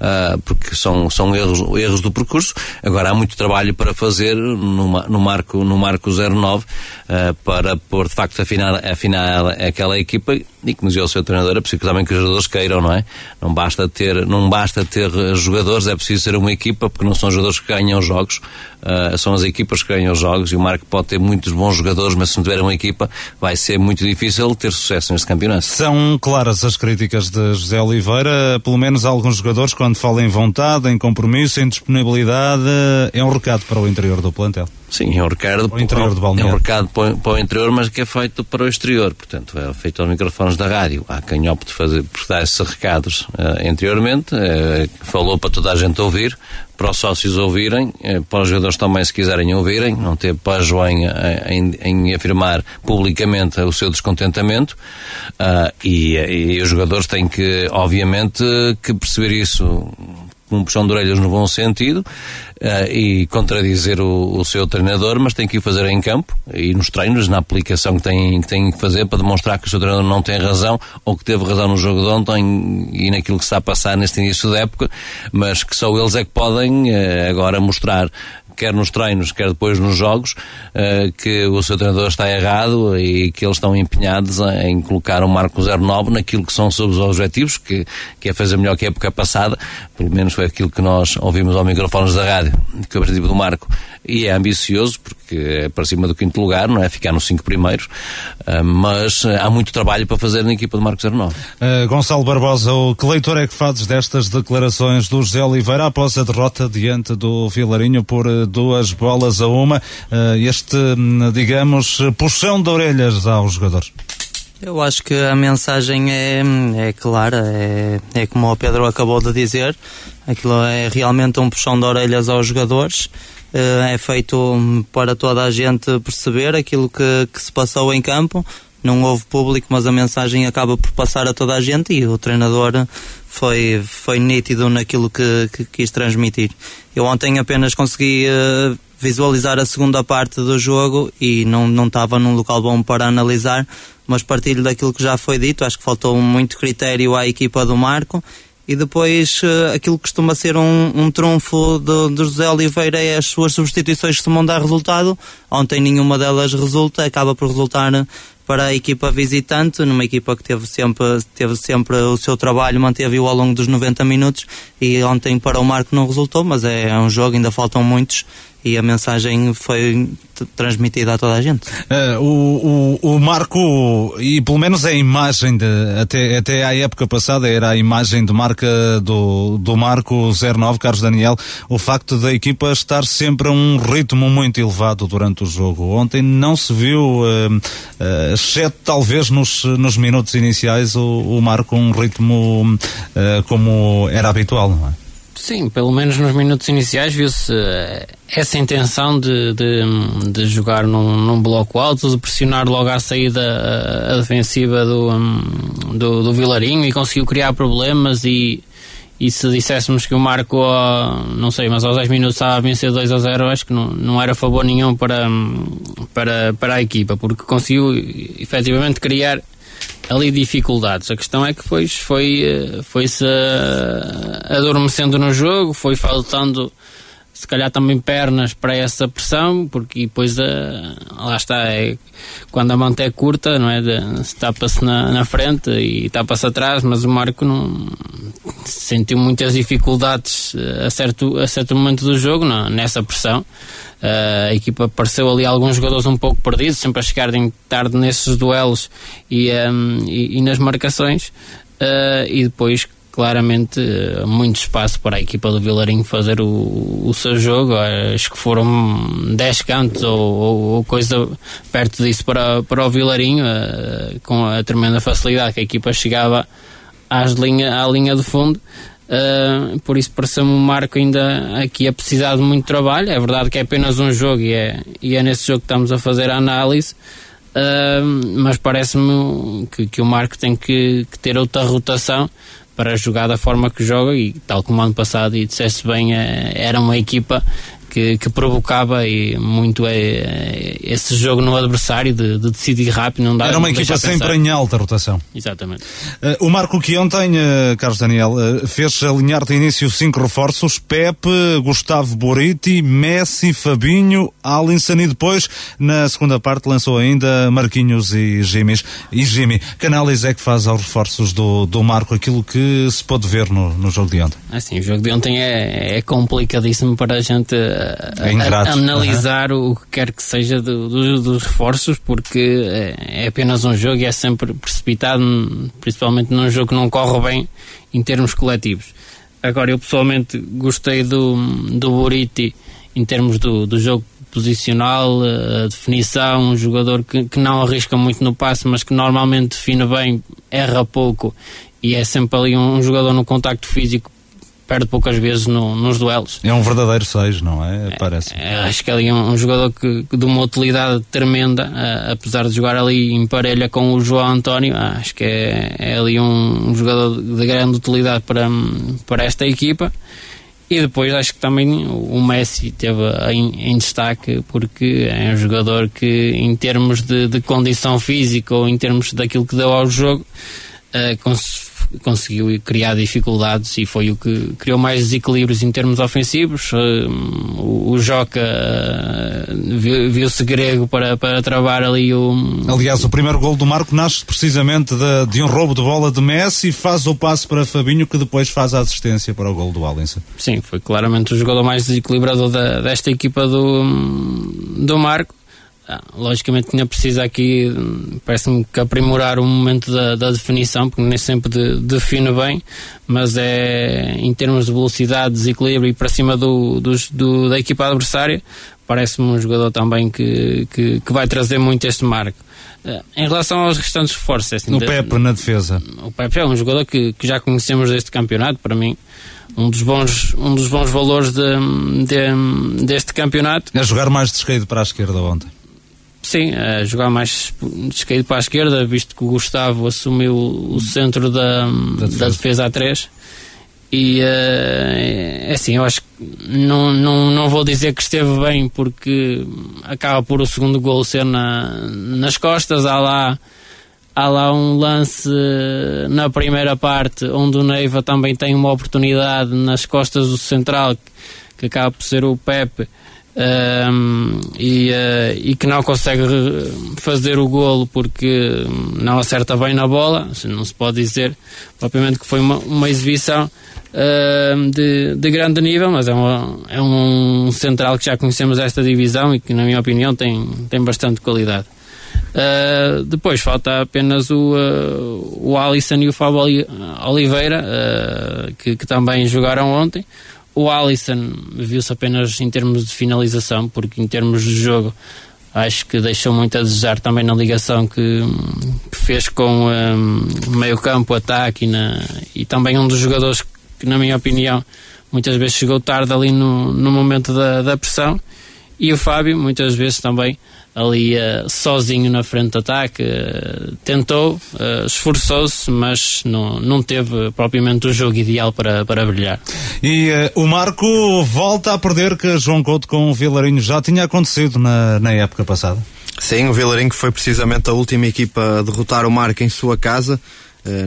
uh, porque são, são erros, erros do percurso. Agora há muito trabalho para fazer no, no marco, no marco 09 uh, ah, para pôr de facto afinar, afinar aquela equipa e que nos deu o seu treinador, é preciso também que os jogadores queiram, não é? Não basta ter, não basta ter jogadores, é preciso ser uma equipa, porque não são jogadores que ganham jogos, uh, são as equipas que ganham jogos e o Marco pode ter muitos bons jogadores, mas se não tiver uma equipa, vai ser muito difícil ter sucesso neste campeonato. São claras as críticas de José Oliveira, pelo menos alguns jogadores, quando falam em vontade, em compromisso, em disponibilidade, é um recado para o interior do plantel. Sim, é um recado, o interior é um recado para, para, o interior, mas que é feito para o exterior. Portanto, é feito aos microfones da rádio. Há quem opte fazer, por dar esses recados uh, anteriormente. Uh, falou para toda a gente ouvir, para os sócios ouvirem, uh, para os jogadores também, se quiserem ouvirem. Não ter para João em, em, afirmar publicamente o seu descontentamento. E, e os jogadores têm que, obviamente, que perceber isso com um puxão de orelhas no bom sentido uh, e contradizer o, o, seu treinador, mas tem que o fazer em campo. E nos treinos, na aplicação que tem, que tem que fazer para demonstrar que o seu treinador não tem razão ou que teve razão no jogo de ontem e naquilo que está a passar neste início da época, mas que só eles é que podem uh, agora mostrar quer nos treinos, quer depois nos jogos, uh, que o seu treinador está errado e que eles estão empenhados em colocar o Marco 09 naquilo que são os seus objetivos, que, que é fazer melhor que a época passada, pelo menos foi aquilo que nós ouvimos ao microfones da rádio, que o objetivo do Marco, e é ambicioso, porque é para cima do quinto lugar, não é ficar nos cinco primeiros, uh, mas uh, há muito trabalho para fazer na equipa do Marco 09. Gonçalo Barbosa, o que leitor é que fazes destas declarações do José Oliveira após a derrota diante do Vilarinho por duas bolas a uma. Eh, este, hum, digamos, puxão de orelhas aos jogadores. Eu acho que a mensagem é, é clara, é, é como o Pedro acabou de dizer, aquilo é realmente um puxão de orelhas aos jogadores, eh, é feito para toda a gente perceber aquilo que, que se passou em campo, não houve público, mas a mensagem acaba por passar a toda a gente e o treinador foi, foi nítido naquilo que, que quis transmitir. Eu ontem apenas consegui uh, visualizar a segunda parte do jogo e não, não estava num local bom para analisar, mas partilho daquilo que já foi dito, acho que faltou muito critério à equipa do Marco. E depois uh, aquilo que costuma ser um, um trunfo de, de, José Oliveira é as suas substituições que costumam dar resultado. Ontem nenhuma delas resulta, acaba por resultar para a equipa visitante, numa equipa que teve sempre, teve sempre o seu trabalho, manteve-o ao longo dos 90 minutos. E ontem para o Marco não resultou, mas é um jogo, ainda faltam muitos e a mensagem foi transmitida a toda a gente. Uh, o, o, o, Marco, e pelo menos a imagem, de, até, até à época passada, era a imagem de marca do, do Marco 09, Carlos Daniel, o facto da equipa estar sempre a um ritmo muito elevado durante o jogo. Ontem não se viu, uh, uh, exceto talvez nos, nos minutos iniciais, o, o Marco um ritmo como era habitual, não é? Sim, pelo menos nos minutos iniciais viu-se uh, essa intenção de, de, de jogar num, num, bloco alto, de pressionar logo à saída a, a defensiva do, um, do, do, Vilarinho e conseguiu criar problemas e, e se disséssemos que o Marco, não sei, mas aos 10 minutos estava a vencer 2 a 0, acho que não, não era favor nenhum para, para, para a equipa, porque conseguiu efetivamente criar ali dificuldades. A questão é que foi, foi, eh, foi-se eh, adormecendo no jogo, foi faltando se calhar também pernas para essa pressão, porque depois uh, lá está, é, quando a manta é curta, não é? Tapa-se na, na frente e tapa-se atrás, mas o Marco não sentiu muitas dificuldades a certo, a certo momento do jogo, não, nessa pressão. Uh, a equipa apareceu ali alguns jogadores um pouco perdidos, sempre a chegarem tarde nesses duelos e, um, e, e, nas marcações. Uh, e depois, claramente, uh, muito espaço para a equipa do Vilarinho fazer o, o seu jogo. Acho que foram 10 cantos ou, ou, coisa perto disso para, para o Vilarinho, com a tremenda facilidade que a equipa chegava às linha, à linha de fundo. Uh, por isso pareceu-me um Marco ainda aqui a precisar de muito trabalho. É verdade que é apenas um jogo e é, e é nesse jogo que estamos a fazer a análise. Uh, mas parece-me que, que, o Marco tem que, que, ter outra rotação para jogar da forma que joga e tal como ano passado e disseste bem, eh, era uma equipa que, que provocava e muito é, esse jogo no adversário de, de decidir rápido. Não dá, Era uma equipa sempre em alta rotação. Exatamente. Uh, o Marco que ontem, uh, Carlos Daniel, uh, fez alinhar de início cinco reforços: Pepe, Gustavo Boriti, Messi, Fabinho, Alisson e depois, na segunda parte, lançou ainda Marquinhos e Jimmy. E Jimmy, que análise é que faz aos reforços do, do Marco, aquilo que se pode ver no, no jogo de ontem? Assim, o jogo de ontem é, é complicadíssimo para a gente é a, analisar uhum. o que quer que seja do, do, dos reforços, porque é, é, apenas um jogo e é sempre precipitado, principalmente num jogo que não corre bem em termos coletivos. Agora, eu pessoalmente gostei do, do Buriti em termos do, do jogo posicional, a definição, um jogador que, que não arrisca muito no passe, mas que normalmente define bem, erra pouco e é sempre ali um, um jogador no contacto físico perde poucas vezes no, nos duelos. É um verdadeiro 6, não é? Parece. É, acho que é um, um jogador que, de uma utilidade tremenda, uh, apesar de jogar ali em parelha com o João António, acho que é, é ali um, um, jogador de grande utilidade para, para esta equipa. E depois acho que também o Messi teve em, em destaque porque é um jogador que em termos de, de condição física ou em termos daquilo que deu ao jogo uh, conseguiu criar dificuldades e foi o que criou mais desequilíbrios em termos ofensivos. Uh, o, o Joca uh, viu-se grego para, para travar ali o. Aliás, o primeiro gol do Marco nasce precisamente de, de um roubo de bola de Messi, faz o passe para Fabinho que depois faz a assistência para o gol do Alisson. Sim, foi claramente o jogador mais desequilibrador da, desta equipa do, do Marco ah, logicamente tinha precisa aqui, parece-me que aprimorar o momento da, da, definição, porque nem sempre de, define bem, mas é em termos de velocidade, desequilíbrio e para cima do, do, do da equipa adversária, parece-me um jogador também que, que, que, vai trazer muito este marco. Ah, em relação aos restantes reforços, é assim, o Pepe na defesa. O Pepe é um jogador que, que já conhecemos deste campeonato, para mim um dos bons, um dos bons valores de, de, deste campeonato. A jogar mais descaído para a esquerda ontem. Sim, a jogar mais descaído para a esquerda, visto que o Gustavo assumiu o centro da, da, defesa. da defesa a 3. E uh, assim, eu acho que não, não, não vou dizer que esteve bem, porque acaba por o segundo gol ser na, nas costas. Há lá, há lá um lance na primeira parte onde o Neiva também tem uma oportunidade nas costas do central, que, que acaba por ser o Pepe um, e, uh, e, que não consegue fazer o golo porque não acerta bem na bola. Não se pode dizer propriamente que foi uma, uma exibição uh, de, de, grande nível, mas é, uma, é um central que já conhecemos esta divisão e que, na minha opinião, tem, tem bastante qualidade. Uh, depois falta apenas o, uh, o Alisson e o Fábio Oliveira, uh, que, que, também jogaram ontem. O Alisson viu-se apenas em termos de finalização, porque em termos de jogo acho que deixou muito a desejar também na ligação que, que fez com o um, meio campo, ataque e, na, e também um dos jogadores que, na minha opinião, muitas vezes chegou tarde ali no, no momento da, da pressão. E o Fábio, muitas vezes também, ali uh, sozinho na frente de ataque, uh, tentou, uh, esforçou-se, mas não, não teve propriamente o jogo ideal para, para brilhar. E o Marco volta a perder que João Couto com o Vilarinho já tinha acontecido na, na época passada. Sim, o Vilarinho foi precisamente a última equipa a derrotar o Marco em sua casa.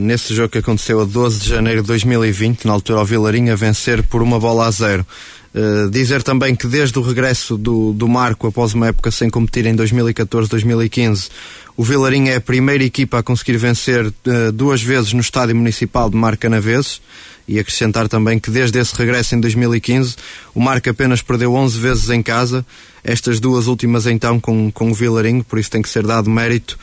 nesse jogo que aconteceu a 12 de janeiro de 2020, na altura o Vilarinho a vencer por uma bola a zero. Uh, dizer também que desde o regresso do, do Marco após uma época sem competir em 2014-2015, o Vilarinho é a primeira equipa a conseguir vencer uh, duas vezes no Estádio Municipal de Marca Naveses. E acrescentar também que desde esse regresso em 2015 o Marco apenas perdeu 11 vezes em casa, estas duas últimas então com, com o Vilarinho, por isso tem que ser dado mérito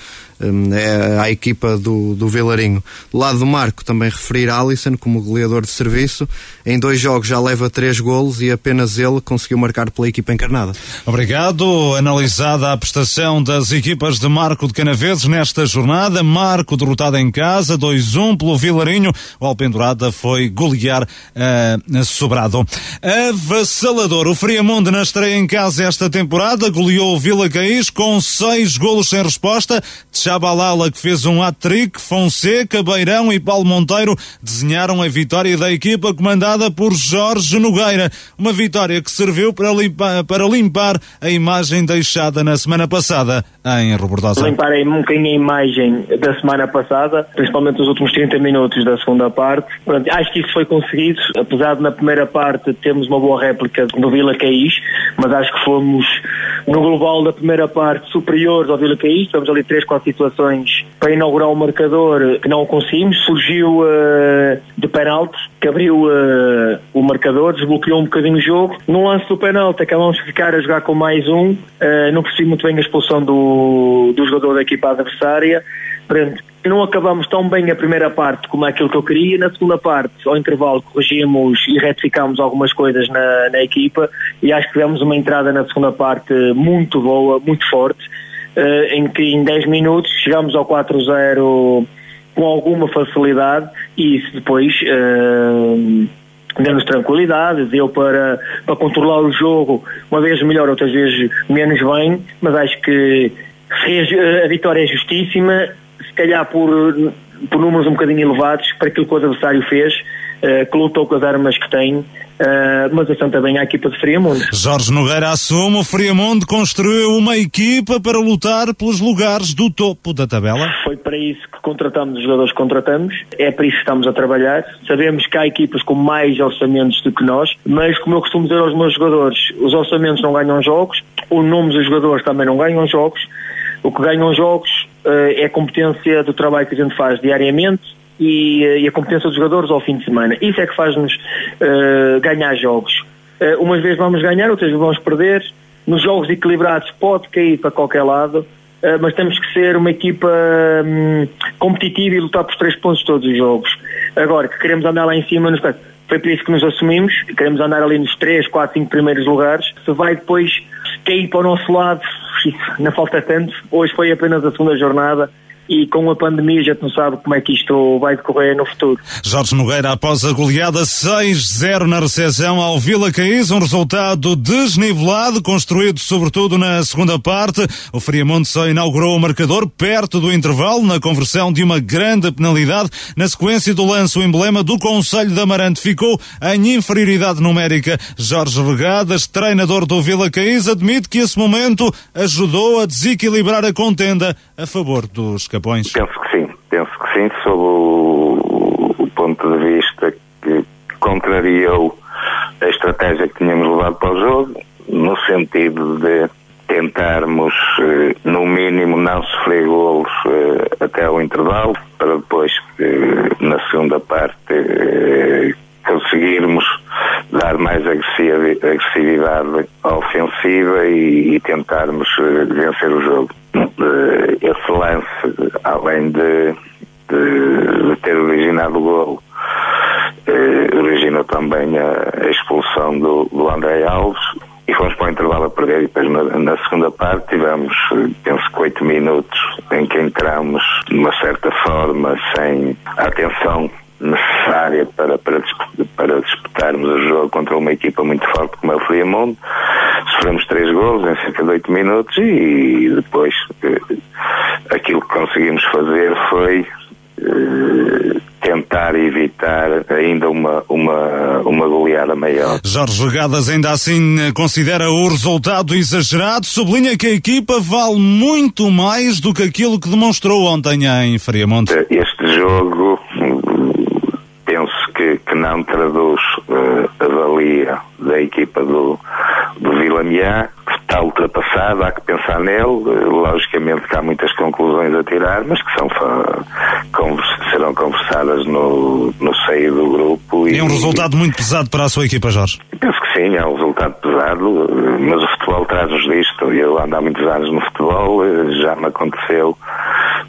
é a equipa do, do Vilarinho. Do lado do Marco, também referir Alisson como goleador de serviço. Em dois jogos já leva três golos e apenas ele conseguiu marcar pela equipa encarnada. Obrigado. Analisada a prestação das equipas de Marco de Canaveses nesta jornada. Marco derrotado em casa, 2-1 pelo Vilarinho. O Alpendurada foi golear uh, sobrado. Avassalador. O Friamonte na estreia em casa esta temporada goleou o Vila Caís com seis golos sem resposta. Chabalala que fez um hat-trick. Fonseca, Beirão e Paulo Monteiro desenharam a vitória da equipa comandada por Jorge Nogueira. Uma vitória que serviu para limpar, para limpar a imagem deixada na semana passada em Robordosa. Limpar um bocadinho a imagem da semana passada, principalmente os últimos 30 minutos da segunda parte. Pronto, acho que isso foi conseguido, apesar de na primeira parte termos uma boa réplica do Vila Caís, mas acho que fomos no global da primeira parte superiores ao Vila Caís, tivemos ali 3, 4 situações para inaugurar o marcador que não conseguimos, surgiu uh, de penalti, que abriu uh, o marcador, desbloqueou um bocadinho o jogo. No lance do penalti acabamos de ficar a jogar com mais um, uh, não percebi muito bem a expulsão do, do jogador da equipa adversária. Pronto, não acabamos tão bem a primeira parte como aquilo que eu queria. Na segunda parte, ao intervalo, corrigimos e retificámos algumas coisas na, na equipa e acho que tivemos uma entrada na segunda parte muito boa, muito forte, em que em 10 minutos chegámos ao 4-0 com alguma facilidade e isso depois. Uh, deu-nos tranquilidade, deu para, para controlar o jogo, uma vez melhor, outras vezes menos bem, mas acho que a vitória é justíssima se calhar por, por números um bocadinho elevados para aquilo que o adversário fez, que lutou com as armas que tem, Uh, mas ação também à equipa de Friamundo. Jorge Nogueira assume, o Friamundo construiu uma equipa para lutar pelos lugares do topo da tabela. Foi para isso que contratamos os jogadores que contratamos, é para isso que estamos a trabalhar. Sabemos que há equipas com mais orçamentos do que nós, mas como eu costumo dizer aos meus jogadores, os orçamentos não ganham jogos, o nome dos jogadores também não ganham jogos, o que ganham jogos uh, é a competência do trabalho que a gente faz diariamente e, uh, e, a competência dos jogadores ao fim de semana. Isso é que faz-nos uh, ganhar jogos. umas vezes vamos ganhar, outras vezes vamos perder. Nos jogos equilibrados pode cair para qualquer lado, mas temos que ser uma equipa um, competitiva e lutar por três pontos todos os jogos. Agora, que queremos andar lá em cima, nos... foi por isso que nos assumimos, queremos andar ali nos três, quatro, cinco primeiros lugares. Se vai depois cair para o nosso lado, não falta tanto. Hoje foi apenas a segunda jornada e com a pandemia já não sabe como é que isto vai decorrer no futuro. Jorge Nogueira, após a goleada 6-0 na recepção ao Vila Caís, um resultado desnivelado, construído sobretudo na segunda parte. O Friamonte só inaugurou o marcador perto do intervalo, na conversão de uma grande penalidade. Na sequência do lance, o emblema do Conselho de Amarante ficou em inferioridade numérica. Jorge Regadas, treinador do Vila Caís, admite que esse momento ajudou a desequilibrar a contenda a favor dos Capões? Penso que sim, penso que sim, sob o, o ponto de vista que contrariou a estratégia que tínhamos levado para o jogo, no sentido de tentarmos, eh, no mínimo, não sofrer golos eh, até ao intervalo, para depois, eh, na segunda parte, conseguirmos dar mais agressividade ofensiva e tentarmos vencer o jogo. Esse lance, além de, de, de ter originado o golo, eh, originou também a, a expulsão do, do André Alves e fomos para o intervalo a perder e depois na, na segunda parte tivemos, penso que oito minutos em que entramos de uma certa forma sem atenção necessária para, para, para disputarmos o jogo contra uma equipa muito forte como é o Friamundo. Sofremos três gols em cerca de oito minutos e depois eh, aquilo que conseguimos fazer foi eh, tentar evitar ainda uma, uma, uma goleada Jorge Regadas ainda assim considera o resultado exagerado, sublinha que a equipa vale muito mais do que aquilo que demonstrou ontem em Friamonte. Este jogo penso que, que não traduz uh, a valia da equipa do, do Vila Miá, que está ultrapassada, há que pensar nele. Logicamente que há muitas conclusões a tirar, mas que são, serão conversadas no, no seio do grupo. E, é um resultado muito pesado para a sua equipa, Jorge? Resultado pesado, mas o futebol traz-nos disto. Eu ando há muitos anos no futebol, já me aconteceu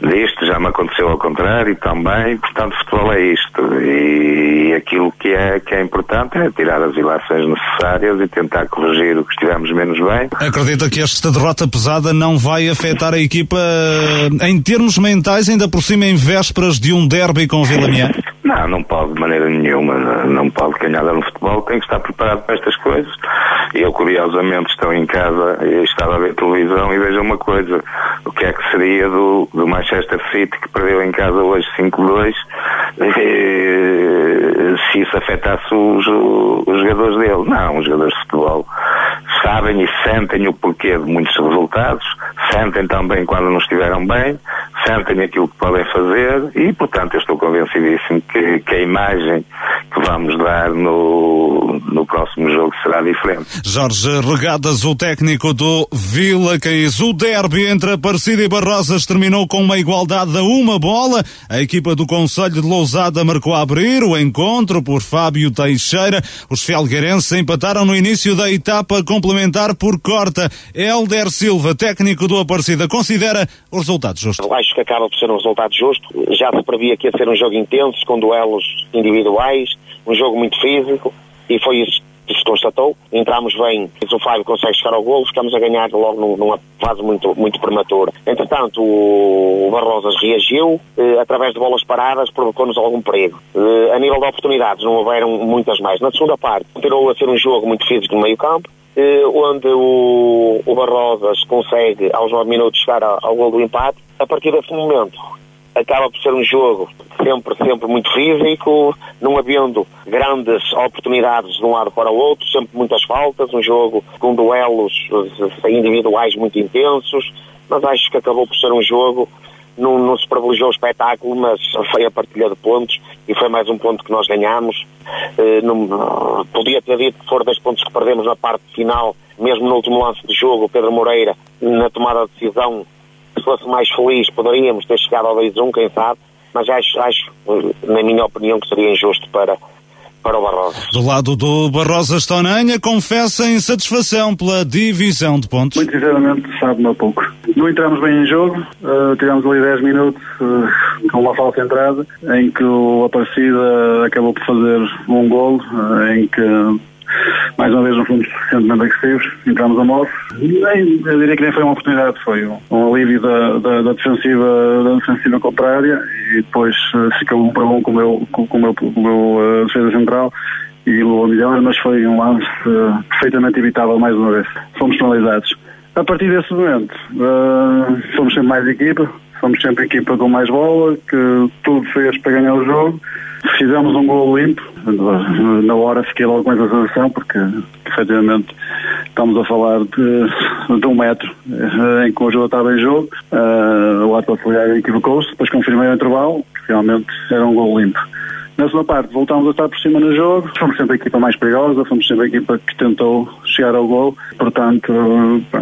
disto, já me aconteceu ao contrário também, portanto futebol é isto e aquilo que é, que é importante é tirar as ilações necessárias e tentar corrigir o que estivemos menos bem. Acredita que esta derrota pesada não vai afetar a equipa eh, em termos mentais, ainda por cima em vésperas de um derby com o Vila Não, não pode de maneira nenhuma, não pode ganhar no futebol, tem que estar preparado para estas coisas. Eu, curiosamente, estou em casa estava a ver televisão e vejo uma coisa, o que é que seria do, do Manchester City que perdeu em casa hoje 5-2 se isso afetasse os, os jogadores dele. Não, os jogadores de futebol sabem e sentem o porquê de muitos resultados, sentem também quando não estiveram bem, sentem aquilo que podem fazer e, portanto, eu estou convencidíssimo que, que a imagem que vamos dar no, no próximo jogo será diferente. Jorge Regadas, o técnico do Vila Caís. O derby entre Aparecida e Barrosas terminou com uma igualdade a uma bola. A equipa do Conselho de Lousada marcou a abrir o encontro por Fábio Teixeira. Os felgueirenses empataram no início da etapa complementar por corta. Helder Silva, técnico do Aparecida, considera o resultado justo. Acho que acaba por ser um resultado justo. Já se previa que ia ser um jogo intenso, com duelos individuais, um jogo muito físico, e foi isso que se constatou. Entramos bem, o Fábio consegue chegar ao golo, ficamos a ganhar logo numa fase muito, muito prematura. Entretanto, o Barrosas reagiu, eh, através de bolas paradas, provocou-nos algum perigo. Eh, a nível de oportunidades, não houveram muitas mais. Na segunda parte, continuou a ser um jogo muito físico no meio campo, eh, onde o, o Barrosas consegue, aos 9 minutos, chegar ao, ao gol do empate. A partir desse momento, acaba por ser um jogo sempre, sempre muito físico, não havendo grandes oportunidades de um lado para o outro, sempre muitas faltas, um jogo com duelos eh, individuais muito intensos, mas acho que acabou por ser um jogo não, não se privilegiou o espetáculo, mas foi a partilha de pontos e foi mais um ponto que nós ganhamos. Eh, não, podia ter dito que foram dois pontos que perdemos na parte final, mesmo no último lance de jogo, Pedro Moreira, na tomada de decisão, se fosse mais feliz, poderíamos ter chegado ao 2-1, quem sabe, mas acho, acho, na minha opinião, que seria injusto para, para o Barrosa. Do lado do Barrosa Estonanha, confessa insatisfação pela divisão de pontos. Muito sinceramente, sabe-me pouco. Não entramos bem em jogo, uh, tivemos ali 10 minutos uh, com uma falsa entrada, em que o Aparecida acabou por fazer um gol, uh, em que mais uma vez não fomos suficientemente agressivos, entramos a modo. Nem, eu diria que nem foi uma oportunidade, foi um, um alívio da, da, da, defensiva, da defensiva contrária e depois uh, ficou um para um com o meu, com, com o meu, com o meu uh, defesa central e levou melhor, mas foi um lance uh, perfeitamente evitável mais uma vez. Fomos penalizados. A partir desse momento, uh, fomos sempre mais equipa, fomos sempre equipa com mais bola, que tudo fez para ganhar o jogo Fizemos um gol limpo, na hora fiquei logo com essa sensação, porque efetivamente estamos a falar de, de um metro eh, em que o jogo estava em jogo, uh, o ato auxiliar equivocou-se, depois confirmei o intervalo, realmente era um gol limpo. Na segunda parte, voltámos a estar por cima no jogo. Fomos sempre a equipa mais perigosa, fomos sempre a equipa que tentou chegar ao gol. Portanto,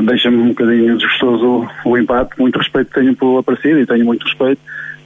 deixa-me um bocadinho desgostoso o empate. Muito respeito tenho pelo Aparecido e tenho muito respeito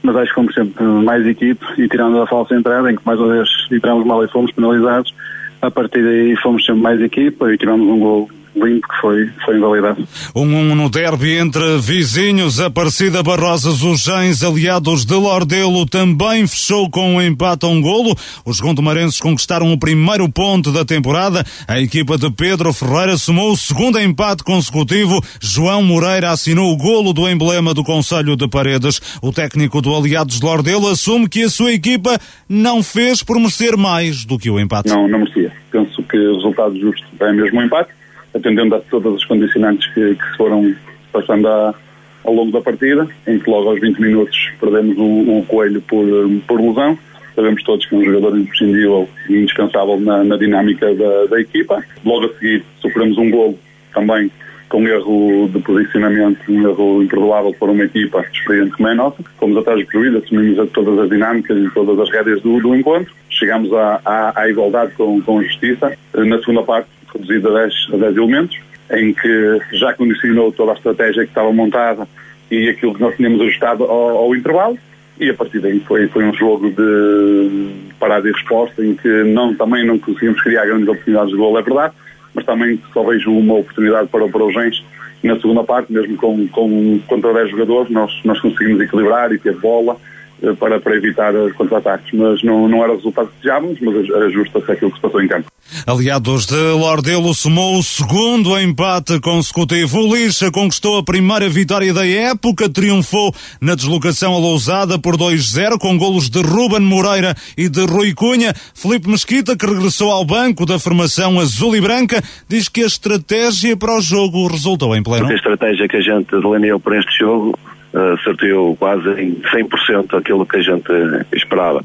mas acho que fomos sempre mais equipe e tirando a falsa entrada, em que mais uma vez entramos mal e fomos penalizados, a partir daí fomos sempre mais equipa e tivemos um gol limpo que foi, foi invalidado. Um, um no derby entre vizinhos, Aparecida Barrosas, os Gens aliados de Lordelo também fechou com um empate a um golo. Os gondomarenses conquistaram o primeiro ponto da temporada. A equipa de Pedro Ferreira somou o segundo empate consecutivo. João Moreira assinou o golo do emblema do Conselho de Paredes. O técnico do Aliados de Lordelo assume que a sua equipa não fez por merecer mais do que o empate. Não, não merecia. Penso que o resultado justo é mesmo um empate atendendo a todas as condicionantes que, que se foram passando a, ao longo da partida, em que logo aos 20 minutos perdemos o Coelho por, por lesão. Sabemos todos que é um jogador imprescindível e indispensável na, na dinâmica da, da, equipa. Logo a seguir sofremos um gol também com um erro de posicionamento, um erro imperdoável para uma equipa experiente como é a nossa. Fomos atrás do prejuízo, assumimos todas as dinâmicas e todas as rédeas do, do encontro. Chegamos à, à, à igualdade com, com justiça. Na segunda parte reduzido a 10, a 10 elementos, em que já condicionou toda a estratégia que estava montada e aquilo que nós tínhamos ajustado ao, ao intervalo. E a partir daí foi, foi um jogo de parada e resposta, em que não, também não conseguimos criar grandes oportunidades de gol, é verdade, mas também só vejo uma oportunidade para, para os Gens na segunda parte, mesmo com, com contra 10 jogadores, nós, nós conseguimos equilibrar e ter bola para, para evitar contra-ataques. Mas não, não era o resultado que desejávamos, mas ajusta-se aquilo que se passou em campo. Aliados de Lordelo somou o segundo empate consecutivo. O Lixa conquistou a primeira vitória da época, triunfou na deslocação a Lousada por 2-0 com golos de Ruben Moreira e de Rui Cunha. Felipe Mesquita, que regressou ao banco da formação azul e branca, diz que a estratégia para o jogo resultou em pleno. A estratégia que a gente delineou para este jogo acertou quase em 100% aquilo que a gente esperava.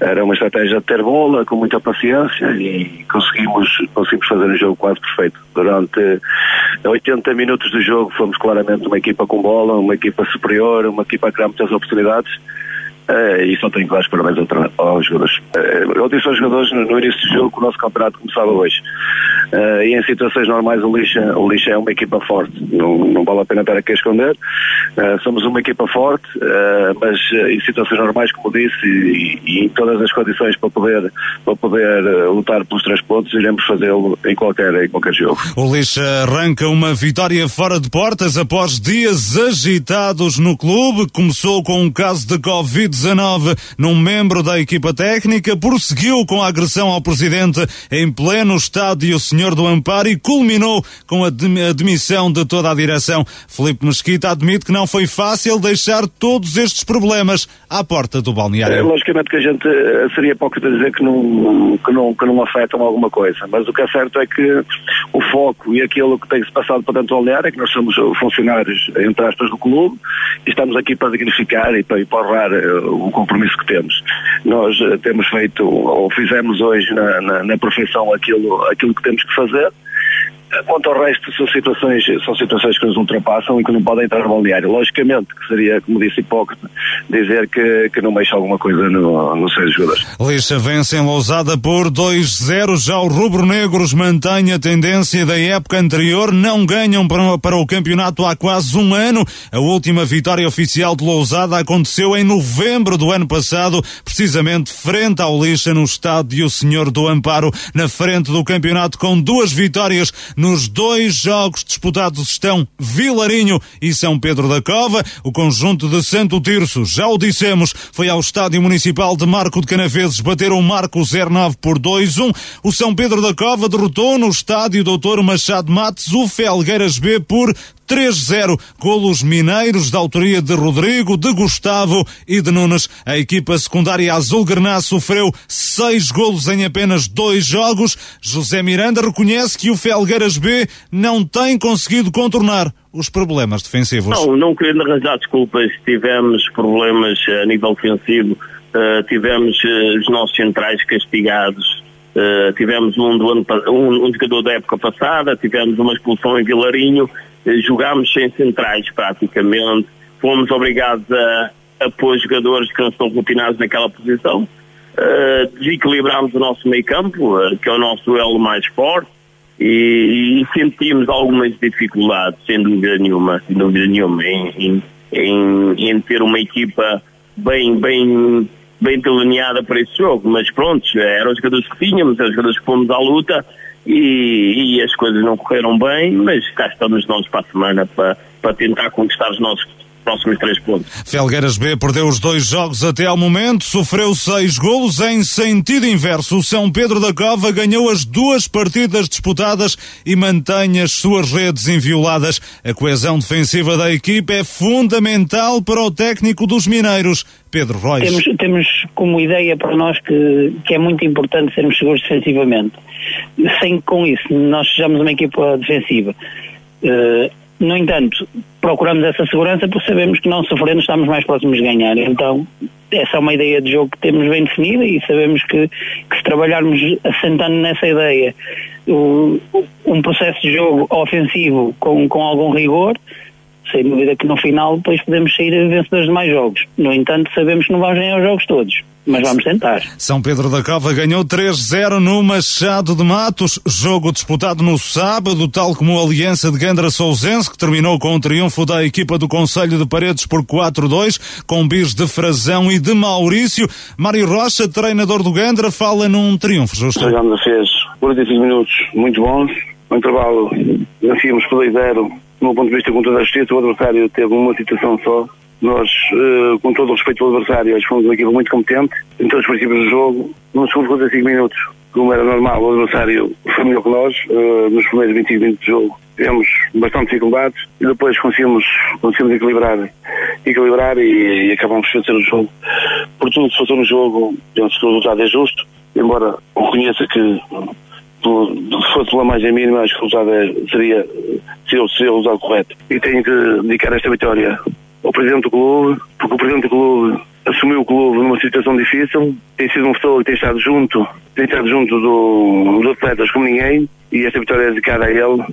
Era uma estratégia de ter bola, com muita paciência e conseguimos, conseguimos fazer um jogo quase perfeito. Durante 80 minutos do jogo fomos claramente uma equipa com bola, uma equipa superior, uma equipa a criar muitas oportunidades Uh, e só tenho que dar os parabéns aos jogadores. Uh, eu disse aos jogadores no, no, início do jogo que o nosso campeonato começava hoje. Uh, e em situações normais o Lixa, o Lixa é uma equipa forte. Não, não vale a pena estar aqui a esconder. Uh, somos uma equipa forte, mas em situações normais, como disse, e, e, em todas as condições para poder, para poder lutar pelos três pontos, iremos fazê-lo em qualquer, em qualquer jogo. O Lixa arranca uma vitória fora de portas após dias agitados no clube. Começou com um caso de Covid 19 num membro da equipa técnica, prosseguiu com a agressão ao presidente em pleno estádio Senhor do Amparo e culminou com a demissão de toda a direção. Felipe Mesquita admite que não foi fácil deixar todos estes problemas à porta do balneário. É, logicamente que a gente eh, seria hipócrita dizer que não, que, não, que não afetam alguma coisa, mas o que é certo é que o foco e aquilo que tem-se passado para do balneário é que nós somos funcionários, entre aspas, do clube e estamos aqui para dignificar e para, e honrar eh, o compromisso que temos. Nós uh, temos feito, ou fizemos hoje na, na, na perfeição aquilo, aquilo que temos que fazer Quanto ao resto, são situações, são situações que nos ultrapassam e que não podem entrar no balneário. Logicamente, que seria, como disse hipócrita, dizer que, que não mexa alguma coisa no, no seus jogadores. Lixa vence em Lousada por 2-0. Já os rubro-negros mantêm a tendência da época anterior, não ganham para, para o campeonato há quase um ano. A última vitória oficial de Lousada aconteceu em novembro do ano passado, precisamente frente ao Lixa no estádio Senhor do Amparo, na frente do campeonato com duas vitórias nos dois jogos disputados estão Vilarinho e São Pedro da Cova. O conjunto de Santo Tirso, já o dissemos, foi ao Estádio Municipal de Marco de Canaveses bater o Marco 09 por 2-1. O São Pedro da Cova derrotou no Estádio Doutor Machado Matos o Felgueiras B por 3-0. Golos mineiros da autoria de Rodrigo, de Gustavo e de Nunes. A equipa secundária azul Grená sofreu seis golos em apenas dois jogos. José Miranda reconhece que o Felgueiras B não tem conseguido contornar os problemas defensivos. Não, não querendo arranjar desculpas, tivemos problemas a nível defensivo, uh, tivemos uh, os nossos centrais castigados, uh, tivemos um, do ano, um, um jogador da época passada, tivemos uma expulsão em Vilarinho, eh, jogámos sem centrais praticamente, fomos obrigados a, a pôr jogadores que não estão rotinados naquela posição, uh, desequilibrámos o nosso meio campo, uh, que é o nosso elo mais forte, e, e, sentimos algumas dificuldades, sem dúvida nenhuma, sem dúvida nenhuma, em, em, em, em ter uma equipa bem, bem, bem delineada para esse jogo, mas pronto, eram os jogadores que tínhamos, eram os jogadores que fomos à luta, e, e, as coisas não correram bem, mas cá estamos nós para a semana para, para tentar conquistar os nossos próximos três pontos. Felgueiras B perdeu os dois jogos até ao momento, sofreu seis golos em sentido inverso. O São Pedro da Cova ganhou as duas partidas disputadas e mantém as suas redes invioladas. A coesão defensiva da equipe é fundamental para o técnico dos mineiros. Pedro Reis. Temos, temos como ideia para nós que, que é muito importante sermos seguros defensivamente. Sem com isso nós sejamos uma equipa defensiva. Uh, no entanto, procuramos essa segurança porque sabemos que não sofrendo estamos mais próximos de ganhar. Então, essa é uma ideia de jogo que temos bem definida e sabemos que, que se trabalharmos assentando nessa ideia um processo de jogo ofensivo com, com algum rigor, sem dúvida que no final depois podemos sair vencedores de mais jogos. No entanto, sabemos que não vamos ganhar os jogos todos mas vamos tentar. São Pedro da Cova ganhou 3-0 no Machado de Matos, jogo disputado no sábado, tal como a Aliança de Gandra Sousense, que terminou com o triunfo da equipa do Conselho de Paredes por 4-2, com bis de Frazão e de Maurício. Mário Rocha, treinador do Gandra, fala num triunfo justo. O Gandra fez 45 minutos muito bons, no intervalo vencíamos por 2-0, meu ponto de vista com toda a justiça, o adversário teve uma situação só. Nós, uh, com todo o respeito ao adversário, que fomos uma equipa muito competente em todos os princípios do jogo. Nos segundos 45 minutos, como era normal, o adversário foi melhor que nós. Uh, nos primeiros 25 minutos do jogo tivemos bastante dificuldades e depois conseguimos, conseguimos equilibrar, equilibrar e, e acabamos de vencer o jogo. Por tudo que se no jogo, penso que o resultado é justo, embora reconheça que se fosse pela margem mínima, resultado é, seria, seria, seria o resultado correto. E tenho que dedicar esta vitória ao Presidente do Clube, porque o Presidente do Clube assumiu o clube numa situação difícil, tem sido uma pessoa que tem estado junto, tem estado junto do, dos atletas como ninguém, e esta vitória é dedicada a ele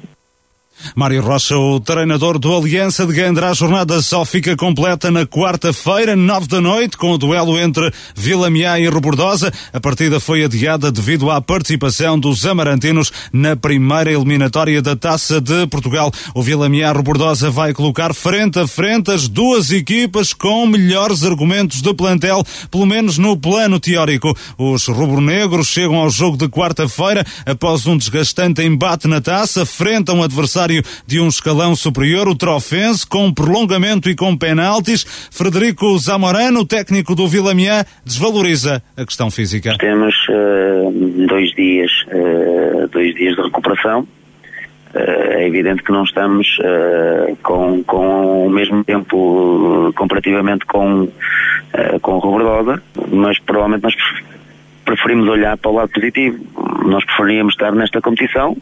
Mário Rocha, o treinador do Aliança de Gandra, a jornada só fica completa na quarta-feira, nove da noite, com o duelo entre Vila Miá e Robordosa. A partida foi adiada devido à participação dos amarantinos na primeira eliminatória da Taça de Portugal. O Vila Miá Robordosa vai colocar frente a frente as duas equipas com melhores argumentos de plantel, pelo menos no plano teórico. Os rubro-negros chegam ao jogo de quarta-feira após um desgastante embate na taça, frente a um adversário adversário de um escalão superior, o Trofense, com prolongamento e com penaltis. Frederico Zamorano, técnico do Vilamiã, desvaloriza a questão física. Temos uh, dois dias, uh, dois dias de recuperação. Uh, é evidente que não estamos com, com o mesmo tempo comparativamente com, com o Robertosa, mas provavelmente nós preferimos olhar para o lado positivo. Nós preferíamos estar nesta competição.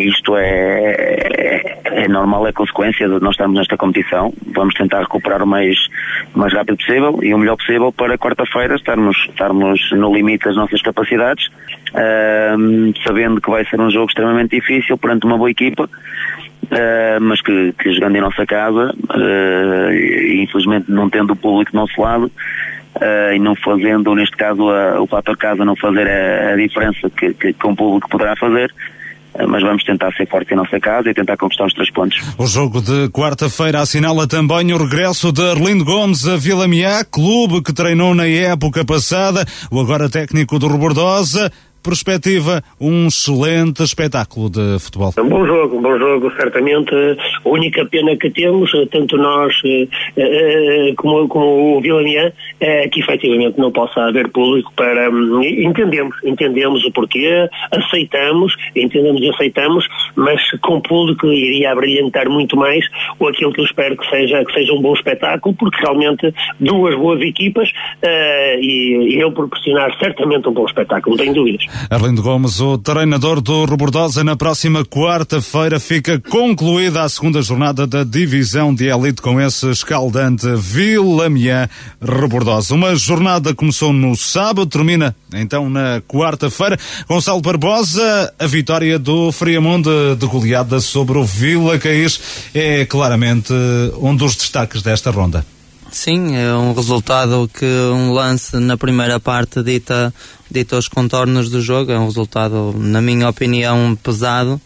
Isto é, é, é, normal, é consequência de nós estarmos nesta competição. Vamos tentar recuperar o mais, o mais rápido possível e o melhor possível para quarta-feira estarmos, estarmos no limite das nossas capacidades, sabendo que vai ser um jogo extremamente difícil perante uma boa equipa. Uh, mas que, que, jogando em nossa casa, uh, infelizmente não tendo o público do nosso lado, uh, e não fazendo, neste caso, a, o fator casa não fazer a, a diferença que, que, que um público poderá fazer uh, mas vamos tentar ser forte em nossa casa e tentar conquistar os três pontos. O jogo de quarta-feira assinala também o regresso de Arlindo Gomes a Vila Miá, clube que treinou na época passada, o agora técnico do Robordosa perspectiva, um excelente espetáculo de futebol. Um bom jogo, um bom jogo, certamente. A única pena que temos, tanto nós eh, eh, como, como o Vilanian, é que efetivamente não possa haver público para. Hum, entendemos, entendemos o porquê, aceitamos, entendemos e aceitamos, mas com público iria brilhantar muito mais ou aquilo que eu espero que seja, que seja um bom espetáculo, porque realmente duas boas equipas e eu proporcionar certamente um bom espetáculo, não tenho dúvidas. Arlindo Gomes, o treinador do Robordosa, na próxima quarta-feira fica concluída a segunda jornada da divisão de elite com esse escaldante Vilamiã Robordosa. Uma jornada começou no sábado, termina então na quarta-feira. Gonçalo Barbosa, a vitória do Friamundo de goleada sobre o Vila Caís é claramente um dos destaques desta ronda. Sim, é um resultado que um lance na primeira parte dita, dita os contornos do jogo. É um resultado, na minha opinião, pesado.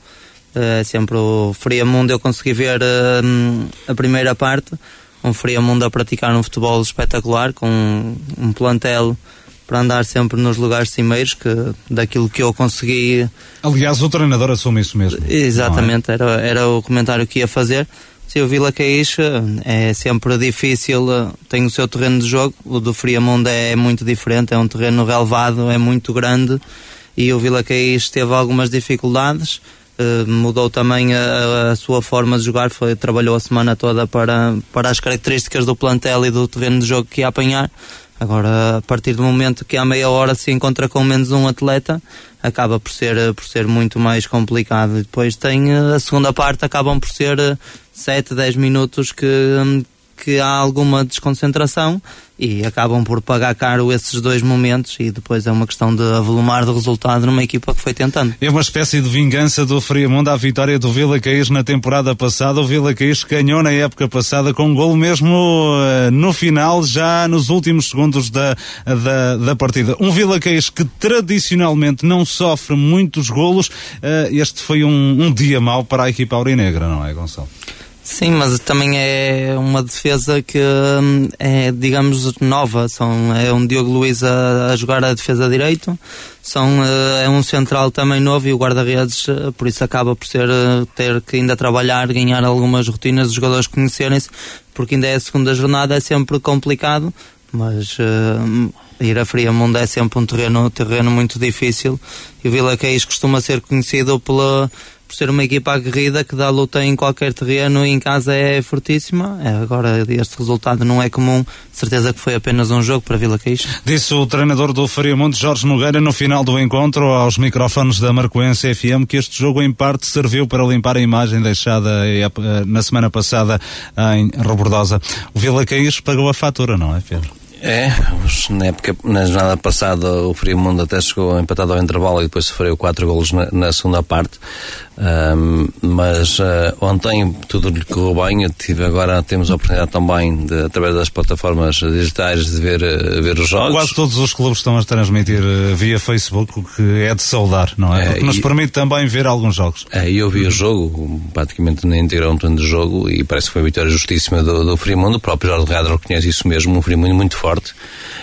É sempre o Friamundo. Eu consegui ver uh, a primeira parte. Um Friamundo a praticar um futebol espetacular, com um, um plantel para andar sempre nos lugares cimeiros, que daquilo que eu consegui. Aliás, o treinador assume isso mesmo. Exatamente, é? era, era o comentário que ia fazer. Sim, o Vila Caís é sempre difícil, tem o seu terreno de jogo, o do Friamundo é muito diferente, é um terreno relevado, é muito grande e o Vila Caís teve algumas dificuldades, uh, mudou também a, a, sua forma de jogar, foi, trabalhou a semana toda para, para as características do plantel e do terreno de jogo que ia apanhar. Agora, a partir do momento que há meia hora se encontra com menos um atleta, acaba por ser, por ser muito mais complicado. Depois tem eh, a segunda parte, acabam por ser 7, eh, 10 minutos que, hum, que há alguma desconcentração e acabam por pagar caro esses dois momentos e depois é uma questão de avolumar de resultado numa equipa que foi tentando. É uma espécie de vingança do Friamundo à vitória do Vila Caís na temporada passada. O Vila Caís ganhou na época passada com um gol mesmo uh, no final, já nos últimos segundos da, da, da partida. Um Vila Caís que tradicionalmente não sofre muitos golos. Uh, este foi um, um dia mau para a equipa aurinegra, não é, Gonçalo? Sim, mas também é uma defesa que hum, é, digamos, nova. São, é um Diogo Luiz a, a jogar a defesa direito, são, eh, é um central também novo e o guarda-redes, eh, por isso acaba por ser, eh, ter que ainda trabalhar, ganhar algumas rotinas, os jogadores conhecerem-se, porque ainda é a segunda jornada, é sempre complicado, mas uh, ir a Friamundo é sempre um terreno, terreno muito difícil e o Vila Caís costuma ser conhecido pela por ser uma equipa aguerrida que dá luta em qualquer terreno e em casa é fortíssima. É, agora este resultado não é comum, certeza que foi apenas um jogo para Vila Caís. Disse o treinador do Friamonte, Jorge Nogueira, no final do encontro aos microfones da Marcoense FM, que este jogo em parte serviu para limpar a imagem deixada eh, na semana passada em Robordosa. O Vila Caís pagou a fatura, não é, Pedro? É, na época, na jornada passada o Friamundo até chegou empatado ao intervalo e depois sofreu quatro golos na, na segunda parte. Um, mas uh, ontem tudo lhe correu bem. Eu tive agora temos a oportunidade também de, através das plataformas digitais de ver, uh, ver os jogos. Quase todos os clubes estão a transmitir uh, via Facebook, o que é de saudar, não é? é que nos e, permite também ver alguns jogos. É, eu vi o jogo, praticamente nem inteiro um de jogo e parece que foi uma vitória justíssima do, do Frimundo. O próprio Jorge Radro reconhece isso mesmo, um Frimundo muito forte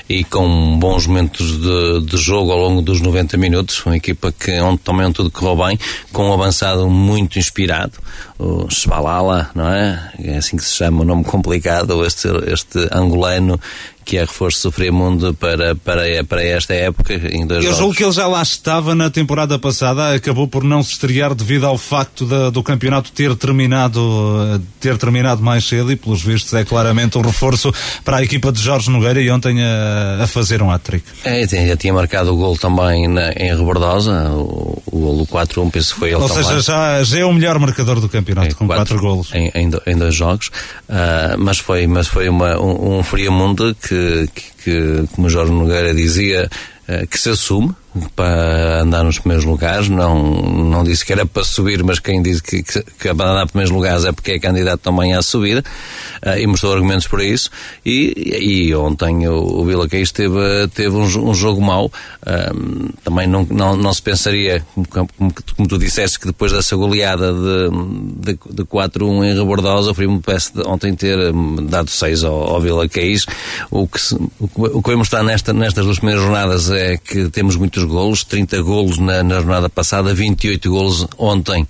e com bons momentos de, de jogo ao longo dos 90 minutos. Uma equipa que onde também tudo correu bem, com um avançado muito inspirado, o Shbalala, não é? É assim que se chama, um nome complicado, este, este angolano que é reforço do Mundo para, para, para esta época. Em dois Eu jogos. julgo que ele já lá estava na temporada passada, acabou por não se estrear devido ao facto de, do campeonato ter terminado, ter terminado mais cedo e, pelos vistos, é claramente um reforço para a equipa de Jorge Nogueira e ontem a, a fazer um hat-trick. É, já tinha marcado o gol também na, em Rebordosa, o, o gol 4-1, penso que foi ele Ou também. seja, já, já é o melhor marcador do campeonato, é, com 4 golos. Em, em, dois jogos, uh, mas foi, mas foi uma, um, um Friamundo que que, que, como Jorge Nogueira dizia, eh, que se assume, para andar nos primeiros lugares, não, não disse que era para subir, mas quem disse que, que, que para andar nos primeiros lugares é porque é candidato também à subir, uh, e mostrou argumentos para isso, e, e ontem o, o Vila Caís teve, teve um, um jogo mau, uh, também não, não, não se pensaria, como, como, como, tu disseste, que depois dessa goleada de, de, de 4-1 em Rebordosa, foi-me ontem ter dado 6 ao, ao Vila Caís, o que, o, o que vamos estar nesta, nestas duas primeiras jornadas é que temos muitos muitos golos, 30 golos na, na jornada passada, 28 golos ontem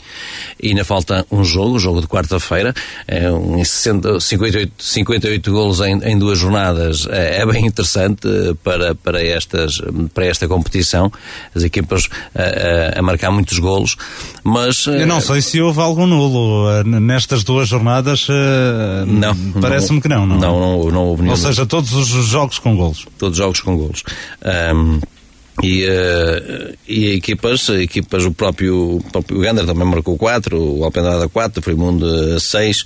e ainda falta um jogo, o jogo de quarta-feira, é um 60, 58, 58 golos em, em duas jornadas, é, é, bem interessante eh, para, para, estas, para esta competição, as equipas a, eh, a, a marcar muitos golos, mas... Eu não sei se houve algum nulo eh, nestas duas jornadas, não, parece-me que não, não. Não, não, não houve nenhum. Ou seja, todos os jogos com golos. Todos os jogos com golos. Um, e, uh, e equipas, equipas, o próprio, próprio Gander também marcou 4, o Alpendrada 4, o Frimundo 6, uh,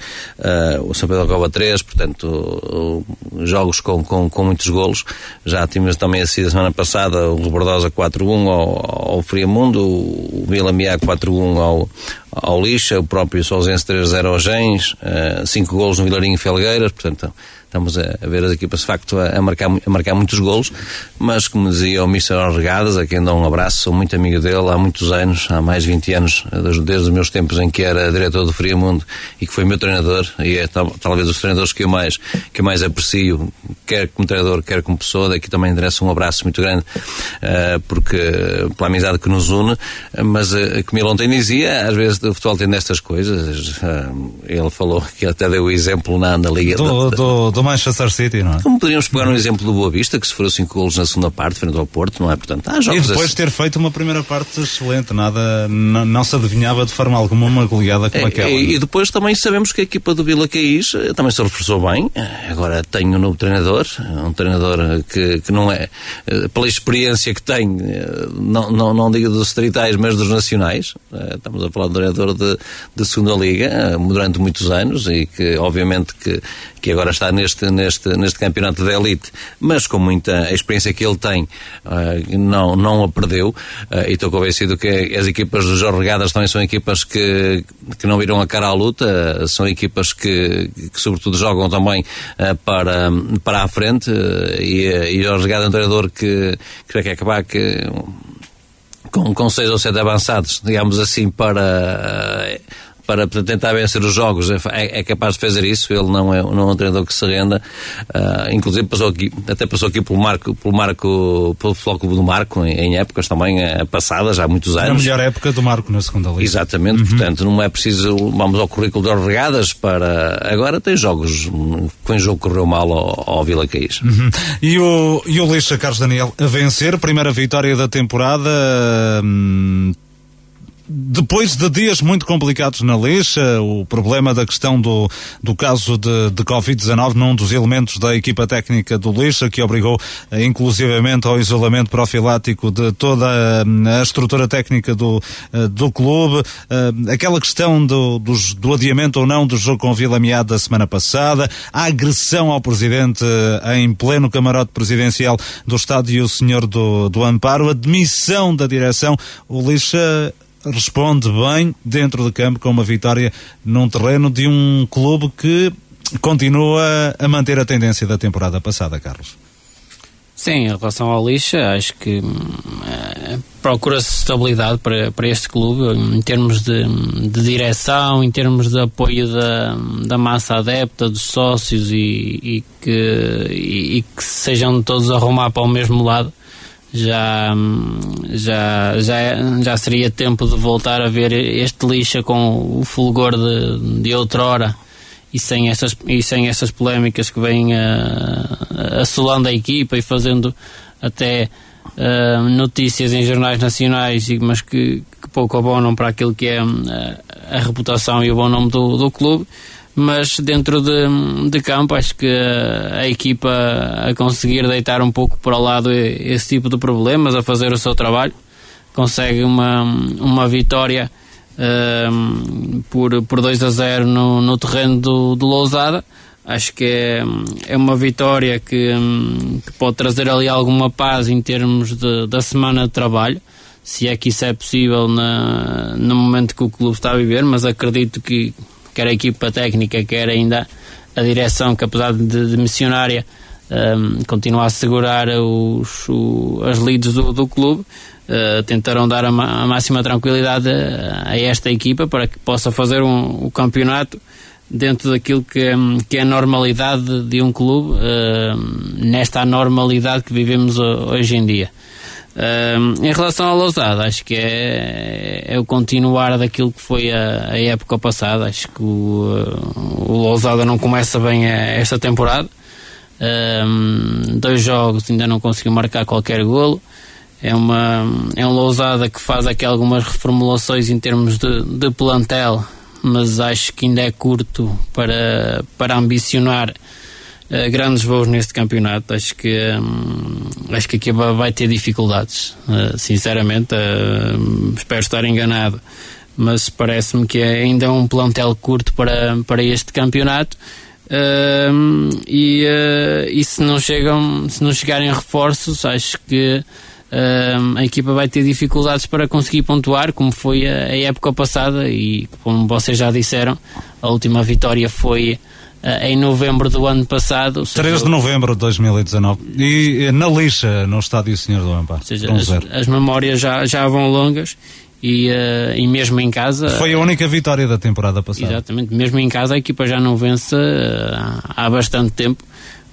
o São Pedro Cova 3, portanto, uh, jogos com, com, com muitos golos. Já tínhamos também a semana passada o Rebordosa 4-1 ao, ao Friamundo, o Vila Miá 4-1 ao, ao Lixa, o próprio Solzense 3-0 ao Gens, 5 uh, golos no Vilarinho Felgueiras, portanto, estamos a, a ver as equipas de facto a, a, marcar, a marcar muitos golos, mas como dizia o Mr. Regadas, a quem dou um abraço, sou muito amigo dele há muitos anos, há mais de 20 anos, desde os meus tempos em que era diretor do Friamundo e que foi meu treinador, e é tal, talvez os treinadores que eu mais, que eu mais aprecio, quer como treinador, quer como pessoa, daqui também interessa um abraço muito grande, uh, porque pela amizade que nos une, mas uh, como ele ontem dizia, às vezes o futebol tem destas coisas, uh, ele falou que até deu o exemplo na, na Liga do, da, do, do Manchester City, não é? Como poderíamos pegar um exemplo do Boa Vista, que sofreu 5 golos na segunda parte, frente ao Porto, não é? Portanto, há jogos E depois assim. ter feito uma primeira parte excelente, nada, não, não se adivinhava de forma alguma uma goleada como é, aquela. E, e, depois também sabemos que a equipa do Vila Caís eh, também se reforçou bem, agora tem um novo treinador, um treinador que, que não é, eh, pela experiência que tem, eh, não, não, não digo dos tritais, mas dos nacionais, estamos a falar de um treinador de, de segunda liga, durante muitos anos, e que obviamente que, que agora está neste, neste, neste campeonato da elite, mas com muita experiência que ele tem, uh, não, não a perdeu. Uh, e estou convencido que as equipas de Jorge Regadas também são equipas que, que não viram a cara à luta, uh, são equipas que, que, sobretudo, jogam também para, para a frente. e, e Jorge Regadas é um treinador que, que quer acabar que com, com seis ou sete avançados, digamos assim, para para, tentar vencer os jogos, é, é, capaz de fazer isso. Ele não é, não é um treinador que se renda. Uh, inclusive passou aqui, até passou aqui pelo Marco, pelo Marco, pelo Flóculo do Marco, em, em, épocas também uh, passadas, há muitos anos. A melhor época do Marco na segunda liga. Exatamente, uhum. portanto, não é preciso, vamos ao currículo de regadas para. Agora tem jogos, com o jogo correu mal ao, ao Vila Caís. Uhum. E o, e o Lixa Carlos Daniel a vencer, primeira vitória da temporada. Hum, depois de dias muito complicados na lixa, o problema da questão do, do caso de, de Covid-19 num dos elementos da equipa técnica do lixa, que obrigou eh, inclusivamente ao isolamento profilático de toda a, a estrutura técnica do, eh, do clube, eh, aquela questão do, do adiamento ou não do jogo com Vila Meada da semana passada, a agressão ao presidente em pleno camarote presidencial do estádio o senhor do, do Amparo, a demissão da direção, o lixa responde bem dentro de campo com uma vitória num terreno de um clube que continua a manter a tendência da temporada passada, Carlos. Sim, em relação ao lixa, acho que uh, procura-se estabilidade para, para este clube em termos de, de, direção, em termos de apoio da, da massa adepta, dos sócios e, e que, e, e que sejam todos a arrumar para o mesmo lado já, já, já, já seria tempo de voltar a ver este lixa com o fulgor de, de outrora e sem essas, e sem essas polémicas que vêm uh, assolando a equipa e fazendo até uh, notícias em jornais nacionais, mas que, que pouco abonam para aquilo que é a, a reputação e o bom nome do, do clube mas dentro de, de campo acho que a, equipa a conseguir deitar um pouco para o lado esse tipo de problemas, a fazer o seu trabalho, consegue uma, uma vitória um, por, por 2 a 0 no, no terreno do, do Lousada. Acho que é, é uma vitória que, que pode trazer ali alguma paz em termos de, da semana de trabalho se é que isso é possível na, no momento que o clube está a viver, mas acredito que quer a equipa técnica, quer ainda a direção, que apesar de, de missionária, um, continua a segurar os, o, as leads do, do clube. Uh, tentarão dar a, a, máxima tranquilidade a, a, esta equipa para que possa fazer um, o campeonato dentro daquilo que, é, que é a normalidade de um clube, uh, nesta anormalidade que vivemos hoje em dia em relação ao Lousada, acho que é, é o continuar daquilo que foi a, a época passada. Acho que o, o Lousada não começa bem a, esta temporada. Dois jogos ainda não conseguiu marcar qualquer golo. É, uma, é um Lousada que faz aqui algumas reformulações em termos de, de plantel, mas acho que ainda é curto para, para ambicionar uh, grandes voos neste campeonato. Acho que um, acho que a equipa vai ter dificuldades. Uh, sinceramente, uh, espero estar enganado, mas parece-me que é ainda um plantel curto para, para este campeonato. Uh, e, e se não chegam se não chegarem reforços acho que uh, a equipa vai ter dificuldades para conseguir pontuar como foi a, a, época passada e como vocês já disseram a última vitória foi eh, em novembro do ano passado. 3 de novembro de 2019. E eh, na lixa, no estádio Senhor do Amparo. Ou seja, as, as, memórias já, já vão longas e, uh, e mesmo em casa. Foi a única vitória da temporada passada. Exatamente, mesmo em casa a equipa já não vence uh, há bastante tempo.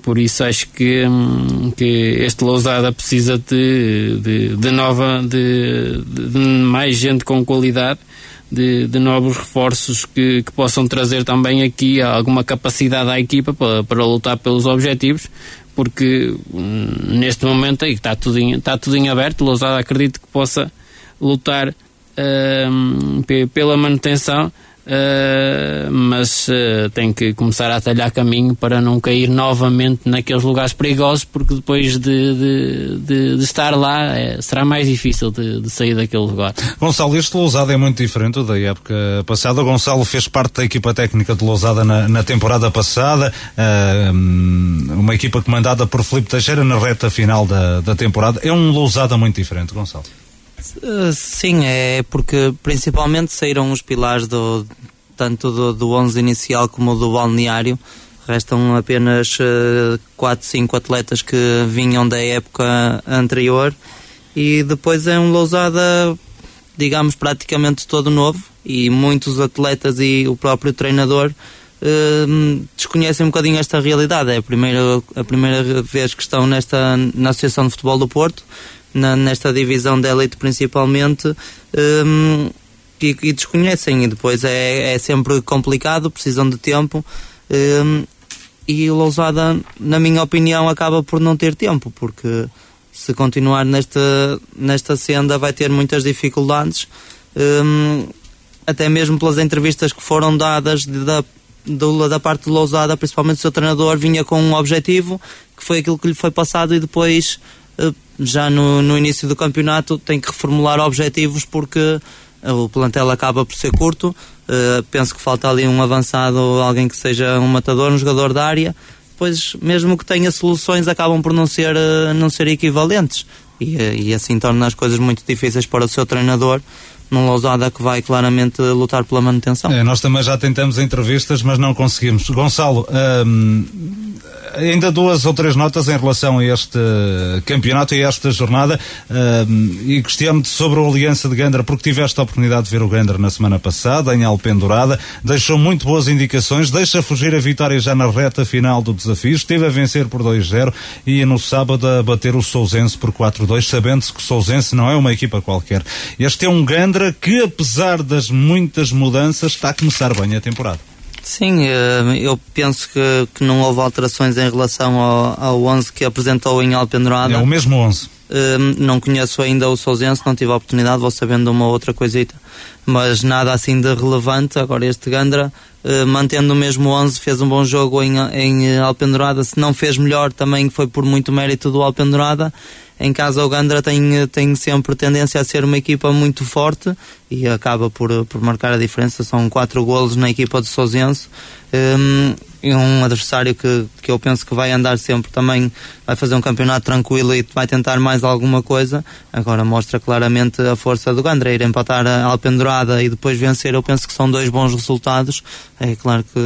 Por isso acho que, hum, que este Lousada precisa de, de, de nova, de, de mais gente com qualidade de, de novos reforços que, que, possam trazer também aqui alguma capacidade à equipa para, para lutar pelos objetivos, porque hum, neste momento aí está tudo em, está tudo em aberto. Lousada acredito que possa lutar hum, pela manutenção Uh, mas uh, tem que começar a talhar caminho para não cair novamente naqueles lugares perigosos, porque depois de, de, de, de estar lá é, será mais difícil de, sair daquele lugar. Gonçalo, este Lousada é muito diferente da época passada. O Gonçalo fez parte da equipa técnica de Lousada na, na temporada passada, uh, uma equipa comandada por Felipe Teixeira na reta final da, da temporada. É um Lousada muito diferente, Gonçalo. Eh, sim, é porque principalmente saíram os pilares do, tanto do, do 11 inicial como do balneário. Restam apenas uh, 4, 5 atletas que vinham da época anterior e depois é um Lousada, digamos, praticamente todo novo, e muitos atletas e o próprio treinador uh, desconhecem um bocadinho esta realidade. É a primeira, a primeira vez que estão nesta, na Associação de Futebol do Porto, na, nesta divisão de elite principalmente, um, e, e, desconhecem. E depois é, é sempre complicado, precisam de tempo. Um, e o Lousada, na minha opinião, acaba por não ter tempo, porque se continuar nesta, nesta senda vai ter muitas dificuldades, um, até mesmo pelas entrevistas que foram dadas de, da, do, da parte de Lousada, principalmente o seu treinador, vinha com um objetivo, que foi aquilo que lhe foi passado e depois, já no, no início do campeonato, tem que reformular objetivos porque eh, o plantel acaba por ser curto. Uh, penso que falta ali um avançado, alguém que seja um matador, um jogador da área. Pois, mesmo que tenha soluções, acabam por não ser, uh, não ser equivalentes. E, e assim torna as coisas muito difíceis para o seu treinador num Lousada que vai claramente lutar pela manutenção. É, nós também já tentamos entrevistas, mas não conseguimos. Gonçalo, hum, ainda duas ou três notas em relação a este campeonato e a esta jornada hum, e questiono-te sobre o Aliança de Gandra, porque tiveste a oportunidade de ver o Gandra na semana passada, em Alpendurada, deixou muito boas indicações, deixa fugir a vitória já na reta final do desafio, esteve a vencer por 2-0 e no sábado a bater o Sousense por 4-2, sabendo-se que o Sousense não é uma equipa qualquer. Este é um Gandra que, apesar das muitas mudanças, está a começar bem a temporada. Sim, eh, eu penso que, que não houve alterações em relação ao, ao 11 que apresentou em Alpendurada. É o mesmo 11. Eh, não conheço ainda o Sousense, não tive a oportunidade, vou sabendo uma outra coisita, mas nada assim de relevante. Agora este Gandra, eh, mantendo o mesmo 11, fez um bom jogo em, em Alpendurada. Se não fez melhor, também foi por muito mérito do Alpendurada em casa o Gandra tem, tem sempre tendência a ser uma equipa muito forte e acaba por, por marcar a diferença. São quatro golos na equipa do Sousense. Um, e um adversário que, que eu penso que vai andar sempre também, vai fazer um campeonato tranquilo e vai tentar mais alguma coisa. Agora mostra claramente a força do Gandra, ir empatar a Alpendurada e depois vencer. Eu penso que são dois bons resultados. É claro que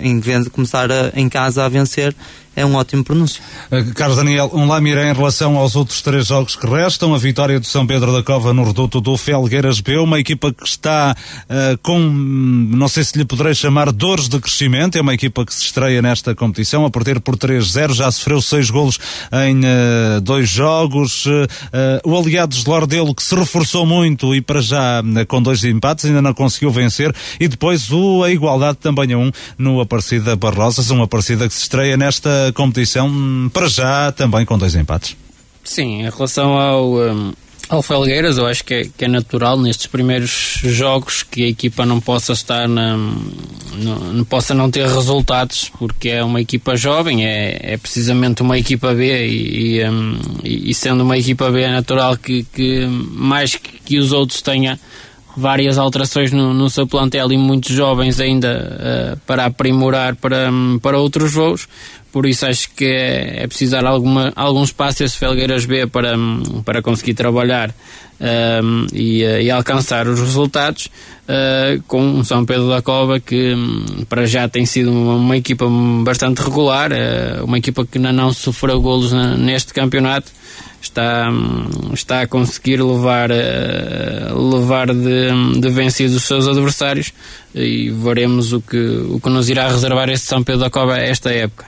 em começar a, em casa a vencer, é um ótimo pronúncio. Uh, Carlos Daniel, um Lamiré em relação aos outros três jogos que restam, a vitória do São Pedro da Cova no reduto do Felgueiras B, uma equipa que está uh, com, não sei se lhe poderei chamar dores de crescimento, é uma equipa que se estreia nesta competição, a perder por 3-0, já sofreu seis golos em uh, dois jogos, o aliado de Lordelo que se reforçou muito e para já com dois empates ainda não conseguiu vencer, e depois o, a igualdade também a um no Aparecida Barrosas, uma Aparecida que se estreia nesta competição, para já também com dois empates. Sim, em relação ao, um, ao Felgueiras, eu acho que é, que é, natural nestes primeiros jogos que a equipa não possa estar na, não, não, possa não ter resultados, porque é uma equipa jovem, é, é precisamente uma equipa B e, e, um, e, sendo uma equipa B é natural que, que mais que, que os outros tenha várias alterações no, no, seu plantel e muitos jovens ainda uh, para aprimorar para, um, para outros voos. Por isso acho que é, é preciso dar alguma, algum espaço esse Felgueiras B para, para conseguir trabalhar um, e, e, alcançar os resultados uh, com o São Pedro da Cova que um, para já tem sido uma, uma equipa bastante regular, uh, uma equipa que ainda não sofreu golos na, neste campeonato está, está a conseguir levar, uh, levar de, de vencidos os seus adversários e veremos o que, o que nos irá reservar este São Pedro da Cova esta época.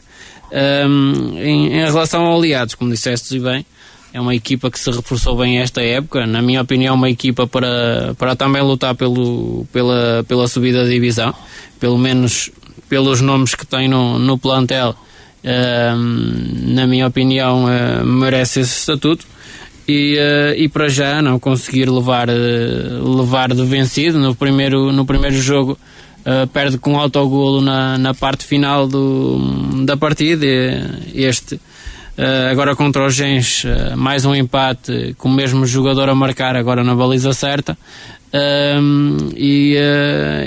Um, em, em, relação ao Aliados, como disseste bem, é uma equipa que se reforçou bem esta época. Na minha opinião, uma equipa para, para também lutar pelo, pela, pela subida da divisão, pelo menos pelos nomes que tem no, no plantel. Na minha opinião, uh, merece esse estatuto. E, uh, e para já não conseguir levar, uh, levar de vencido no primeiro, no primeiro jogo Uh, perde com um autogolo na, na parte final do, da partida. Este, uh, agora contra o Gens, uh, mais um empate com o mesmo jogador a marcar, agora na baliza certa. e,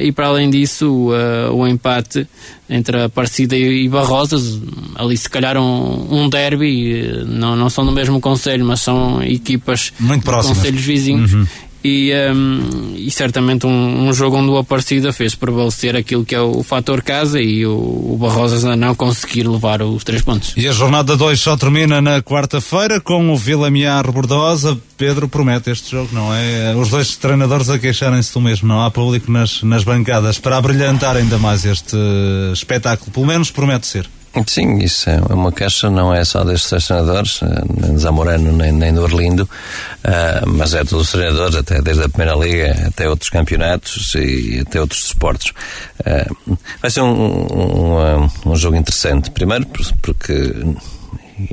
e para além disso, o empate entre a Aparecida e Barrosas, ali se calhar um, um derby, não, não são do mesmo conselho, mas são equipas Muito próximas. conselhos vizinhos. Uhum e, um, e certamente um, um, jogo onde o Aparecida fez prevalecer aquilo que é o, fator casa e o, o Barrosas a não conseguir levar os três pontos. E a jornada 2 só termina na quarta-feira com o Vila Miar Bordosa. Pedro promete este jogo, não é? Os dois treinadores a queixarem-se do mesmo, não há público nas, nas bancadas para abrilhantar ainda mais este espetáculo, pelo menos promete ser. Sim, isso é uma queixa, não é só destes treinadores, eh, nem de Zamorano nem, nem do Orlindo, uh, mas é de todos os treinadores, até desde a Primeira Liga até outros campeonatos e até outros esportes. Uh, vai ser um, um, um, jogo interessante, primeiro porque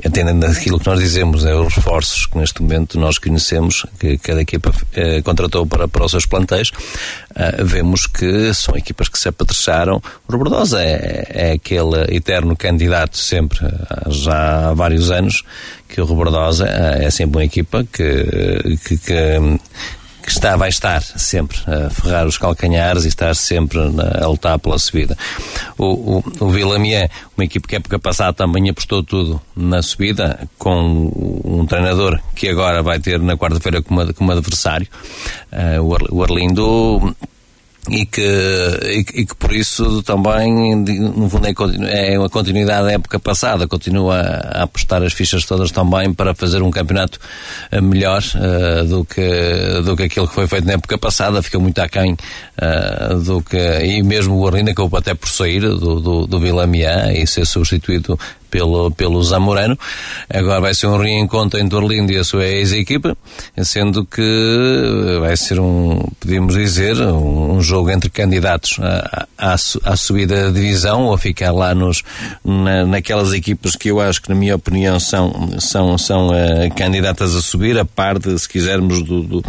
atendendo aquilo que nós dizemos, é os reforços que neste momento nós conhecemos, que cada equipa eh, contratou para, para os seus plantéis, uh, vemos que são equipas que se apetrecharam. O Robordosa é, é aquele eterno candidato sempre, já há vários anos, que o Robordosa é sempre uma equipa que, que, que que está, vai estar sempre a ferrar os calcanhares e estar sempre na, a lutar pela subida. O, o, o uma equipe que época passada também apostou tudo na subida, com um treinador que agora vai ter na quarta-feira como, como adversário, uh, o Arlindo e que, e, e, que por isso também, no fundo, é, é uma continuidade da época passada, continua a, apostar as fichas todas também para fazer um campeonato eh, melhor uh, do, que, do que aquilo que foi feito na época passada, ficou muito aquém uh, do que, e mesmo o Arlinda acabou até por sair do, do, do e ser substituído pelo, pelo Zamorano. Agora vai ser um reencontro entre Orlindo e a sua ex-equipa, sendo que vai ser um, podemos dizer, um, jogo entre candidatos à, à, à subida da divisão ou a ficar lá nos, na, naquelas equipas que eu acho que, na minha opinião, são, são, são uh, candidatas a subir, a parte, se quisermos, do, do,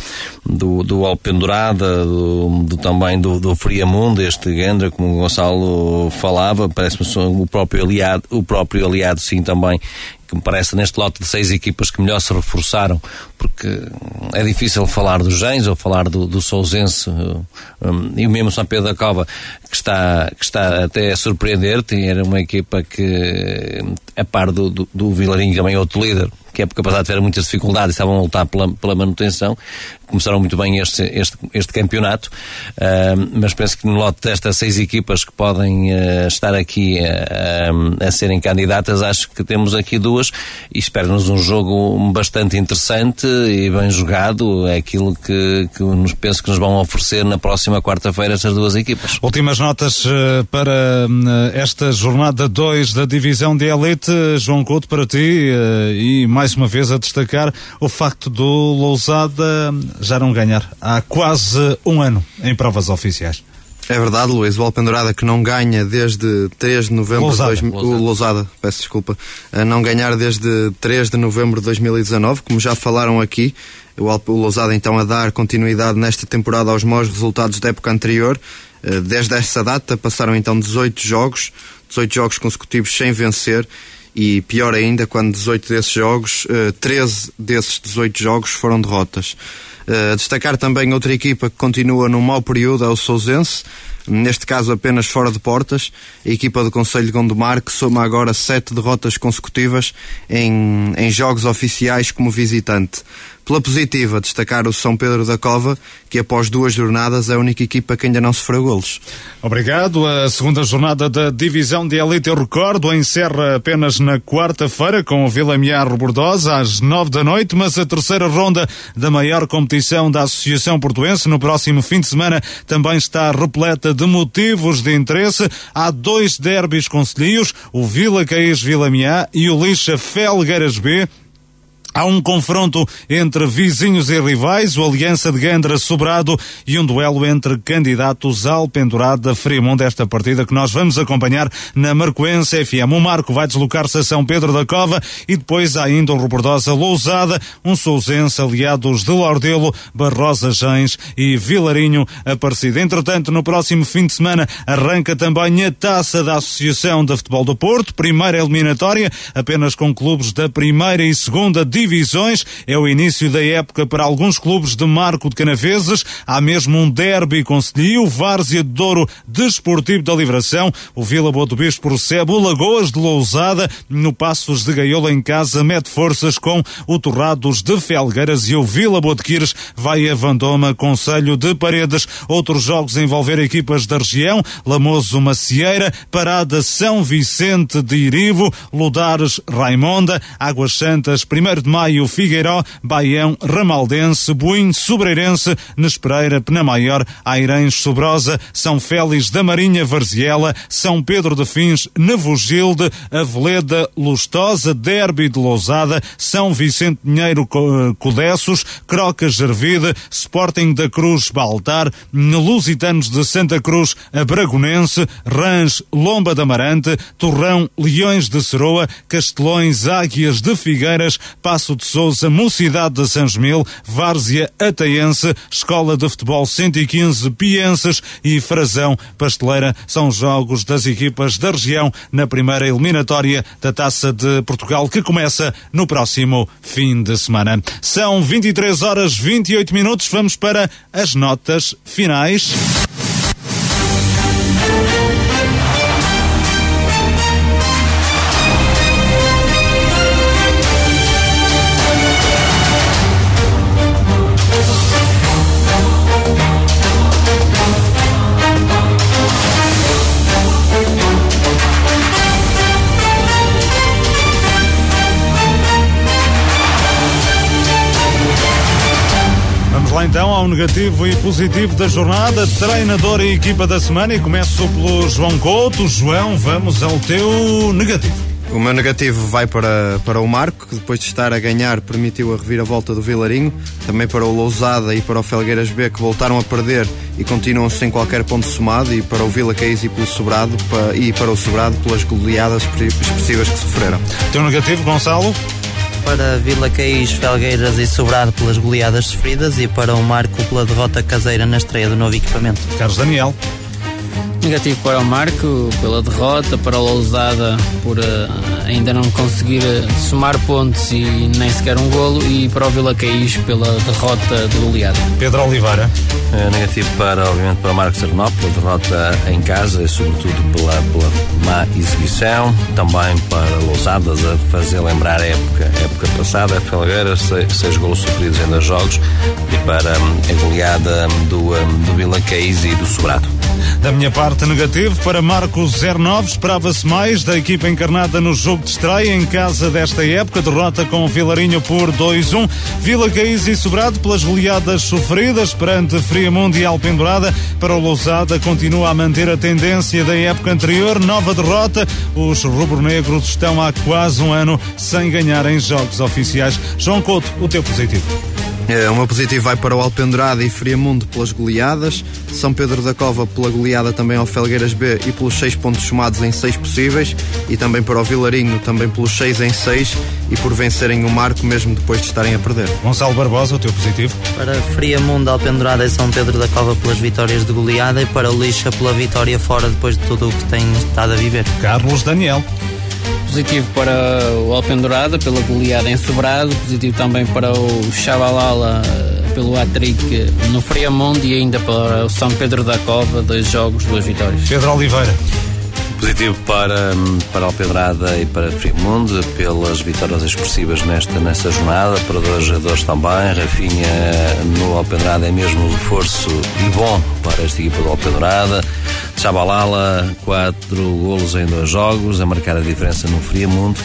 do, do Alpendurada, do, do, também do, do Friamundo, este Gendra, como o Gonçalo falava, parece-me o próprio aliado, o próprio aliado sim também que me parece neste lote de seis equipas que melhor se reforçaram, porque é difícil falar dos Gens ou falar do, do Sousense um, e o mesmo São Pedro da Cova, que está, que está até a surpreender, era uma equipa que, a par do, do, do Vilarinho, também é outro líder, que época passada tiveram muitas dificuldades estavam a lutar pela, pela manutenção. Começaram muito bem este, este, este campeonato, uh, mas penso que no lote destas seis equipas que podem uh, estar aqui uh, a serem candidatas, acho que temos aqui duas e espero-nos um jogo bastante interessante e bem jogado. É aquilo que, que nos penso que nos vão oferecer na próxima quarta-feira estas duas equipas. Últimas notas eh, para esta jornada 2 da divisão de elite, João Couto, para ti e mais mais uma vez a destacar o facto do Lousada já não ganhar há quase um ano em provas oficiais. É verdade, Luís. O Alpendurada que não ganha desde 3 de novembro Lousada, de dois... Lousada. Lousada, peço desculpa. A não ganhar desde 3 de novembro de 2019, como já falaram aqui. O Lousada então a dar continuidade nesta temporada aos maus resultados da época anterior. Eh, desde essa data passaram então 18 jogos, 18 jogos consecutivos sem vencer e pior ainda, quando 18 desses jogos, uh, eh, 13 desses 18 jogos foram derrotas. Uh, destacar também outra equipa que continua num mau período, é o Sousense, neste caso apenas fora de portas, a equipa do Conselho de Gondomar, que soma agora sete derrotas consecutivas em, em jogos oficiais como visitante. Pela positiva, destacar o São Pedro da Cova, que após duas jornadas é a única equipa que ainda não sofreu golos. Obrigado. A segunda jornada da Divisão de Elite, eu recordo, encerra apenas na quarta-feira com o Vila Miar Bordosa às nove da noite, mas a terceira ronda da maior competição da Associação Portuense no próximo fim de semana também está repleta de motivos de interesse. Há dois derbys concelhios, o Vila Caís Vila Miá e o Lixa Felgueiras B Há um confronto entre vizinhos e rivais, o Aliança de Gandra Sobrado e um duelo entre candidatos ao pendurado da Fremont desta partida que nós vamos acompanhar na Marcoense FM. O Marco vai deslocar-se a São Pedro da Cova e depois há ainda o Robordosa Lousada, um Sousense aliados de Lordelo, Barrosa Gens e Vilarinho Aparecido. Entretanto, no próximo fim de semana arranca também a taça da Associação de Futebol do Porto, primeira eliminatória, apenas com clubes da primeira e segunda divisão divisões. É o início da época para alguns clubes de Marco de Canaveses. Há mesmo um derby com Conselho, Várzea de Douro Desportivo da Livração. O Vila Boa do Bispo recebe o Lagoas de Lousada. No Passos de Gaiola em casa, mete forças com o Torrados de Felgueiras e o Vila Boa de Quires vai a Vandoma, Conselho de Paredes. Outros jogos envolver equipas da região. Lamoso Macieira, Parada São Vicente de Irivo, Ludares Raimonda, Águas Santas, 1 de Maio, Figueiró, Baião, Ramaldense, Buim, Sobreirense, Nespereira, Penamaior, Airães, Sobrosa, São Félix da Marinha, Varziela, São Pedro de Fins, Nevogilde, Aveleda, Lustosa, Derby de Lousada, São Vicente Pinheiro, Codessos, Crocas, Gervide, Sporting da Cruz, Baltar, Lusitanos de Santa Cruz, Abragonense, Rãs, Lomba da Amarante, Torrão, Leões de Seroa, Castelões, Águias de Figueiras, Passo de Souza, Mocidade de São Gemil, Várzea, Ataense, Escola de Futebol 115, Pienses e Frazão, Pasteleira, são jogos das equipas da região na primeira eliminatória da Taça de Portugal que começa no próximo fim de semana. São 23 horas 28 minutos, vamos para as notas finais. Ao negativo e positivo da jornada, treinador e equipa da semana e começo pelo João Couto. João, vamos ao teu negativo. O meu negativo vai para, para o Marco, que depois de estar a ganhar permitiu a reviravolta do Vilarinho, também para o Lousada e para o Felgueiras B, que voltaram a perder e continuam sem qualquer ponto somado, e para o Vila Caís e, pelo Sobrado, para, e para o Sobrado pelas goleadas expressivas que sofreram. Teu negativo, Gonçalo? Para Vila Caís, Felgueiras e Sobrado pelas goleadas sofridas e para o Marco pela derrota caseira na estreia do novo equipamento. Carlos Daniel. Negativo para o Marco pela derrota, para o Lousada por uh, ainda não conseguir uh, somar pontos e nem sequer um golo e para o Vila Caís pela derrota de goleada. Pedro Oliveira. É negativo para, obviamente, para o Marcos Arnó, pela derrota em casa e sobretudo pela, pela má exibição. Também para Lousadas a fazer lembrar a época, a época passada, a Felgueira, seis, seis golos sofridos em dois jogos e para um, a goleada do, um, do Vila Caís e do Sobrado. Da minha parte, negativo para Marcos 09. Esperava-se mais da equipa encarnada no jogo de estreia em casa desta época. Derrota com o Vilarinho por 2-1. Vila Caís e Sobrado pelas goleadas sofridas perante Friamundo e Alpendurada. Para o Lousada, continua a manter a tendência da época anterior. Nova derrota. Os rubro-negros estão há quase um ano sem ganhar em jogos oficiais. João Couto, o teu positivo. É, o meu positivo vai para o Alpendurada e Friamundo pelas goleadas, São Pedro da Cova pela goleada também ao Felgueiras B e pelos seis pontos somados em seis possíveis, e também para o Vilarinho também pelos seis em seis e por vencerem o Marco mesmo depois de estarem a perder. Gonçalo Barbosa, o teu positivo? Para Friamundo, Alpendurada e São Pedro da Cova pelas vitórias de goleada e para o Lixa pela vitória fora depois de tudo o que tem estado a viver. Carlos Daniel. Positivo para o Alpendurada pela goleada em Sobrado, positivo também para o Chavalala pelo Atric no Friamundo e ainda para o São Pedro da Cova, dois jogos, duas vitórias. Pedro Oliveira. Positivo para, para Alpedrada e para Frimundo pelas vitórias expressivas nesta, nesta jornada, para dois jogadores também. Rafinha no Alpedrada é mesmo um reforço e bom para esta equipa do Alpedrada. Chabalala, quatro golos em dois jogos, a marcar a diferença no Friamundo.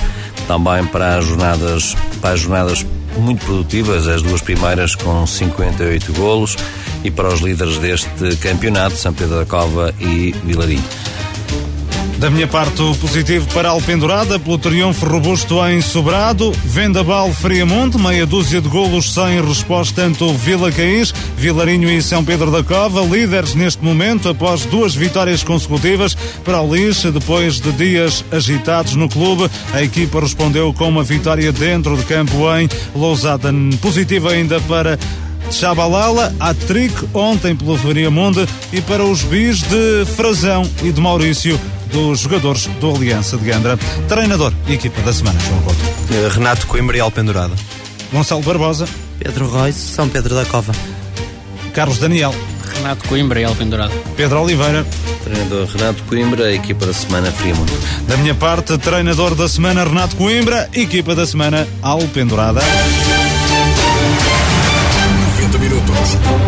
Também para as jornadas, para as jornadas muito produtivas, as duas primeiras com 58 golos, e para os líderes deste campeonato, São Pedro da Cova e Vilarinho. Da minha parte, o positivo para a Alpendurada, pelo triunfo robusto em Sobrado, Vendaval Friamonte, meia dúzia de golos sem resposta tanto Vila Caís, Vilarinho e São Pedro da Cova, líderes neste momento após duas vitórias consecutivas para o Lixe, depois de dias agitados no clube, a equipa respondeu com uma vitória dentro de campo em Lousada. Positivo ainda para Chabalala, Atric, ontem pelo Friamonte e para os bis de Frazão e de Maurício dos jogadores do Aliança de Gandra. Treinador e equipa da semana, João Couto. Renato Coimbra e Alpendurada. Gonçalo Barbosa. Pedro Royce, São Pedro da Cova. Carlos Daniel. Renato Coimbra e Alpendurado. Pedro Oliveira. Treinador Renato Coimbra, equipa da semana Friamundo. Da minha parte, treinador da semana Renato Coimbra, equipa da semana Alpendurada. 90 minutos.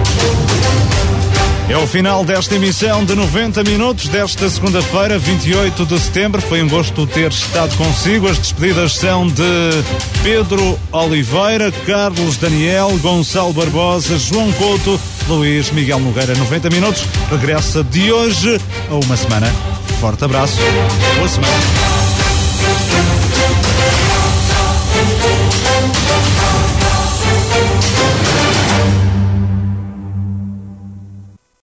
É o final desta emissão de 90 minutos desta segunda-feira, 28 de setembro. Foi um gosto ter estado consigo. As despedidas são de Pedro Oliveira, Carlos Daniel, Gonçalo Barbosa, João Couto, Luís Miguel Nogueira. 90 minutos regressa de hoje a uma semana. Forte abraço. Boa semana.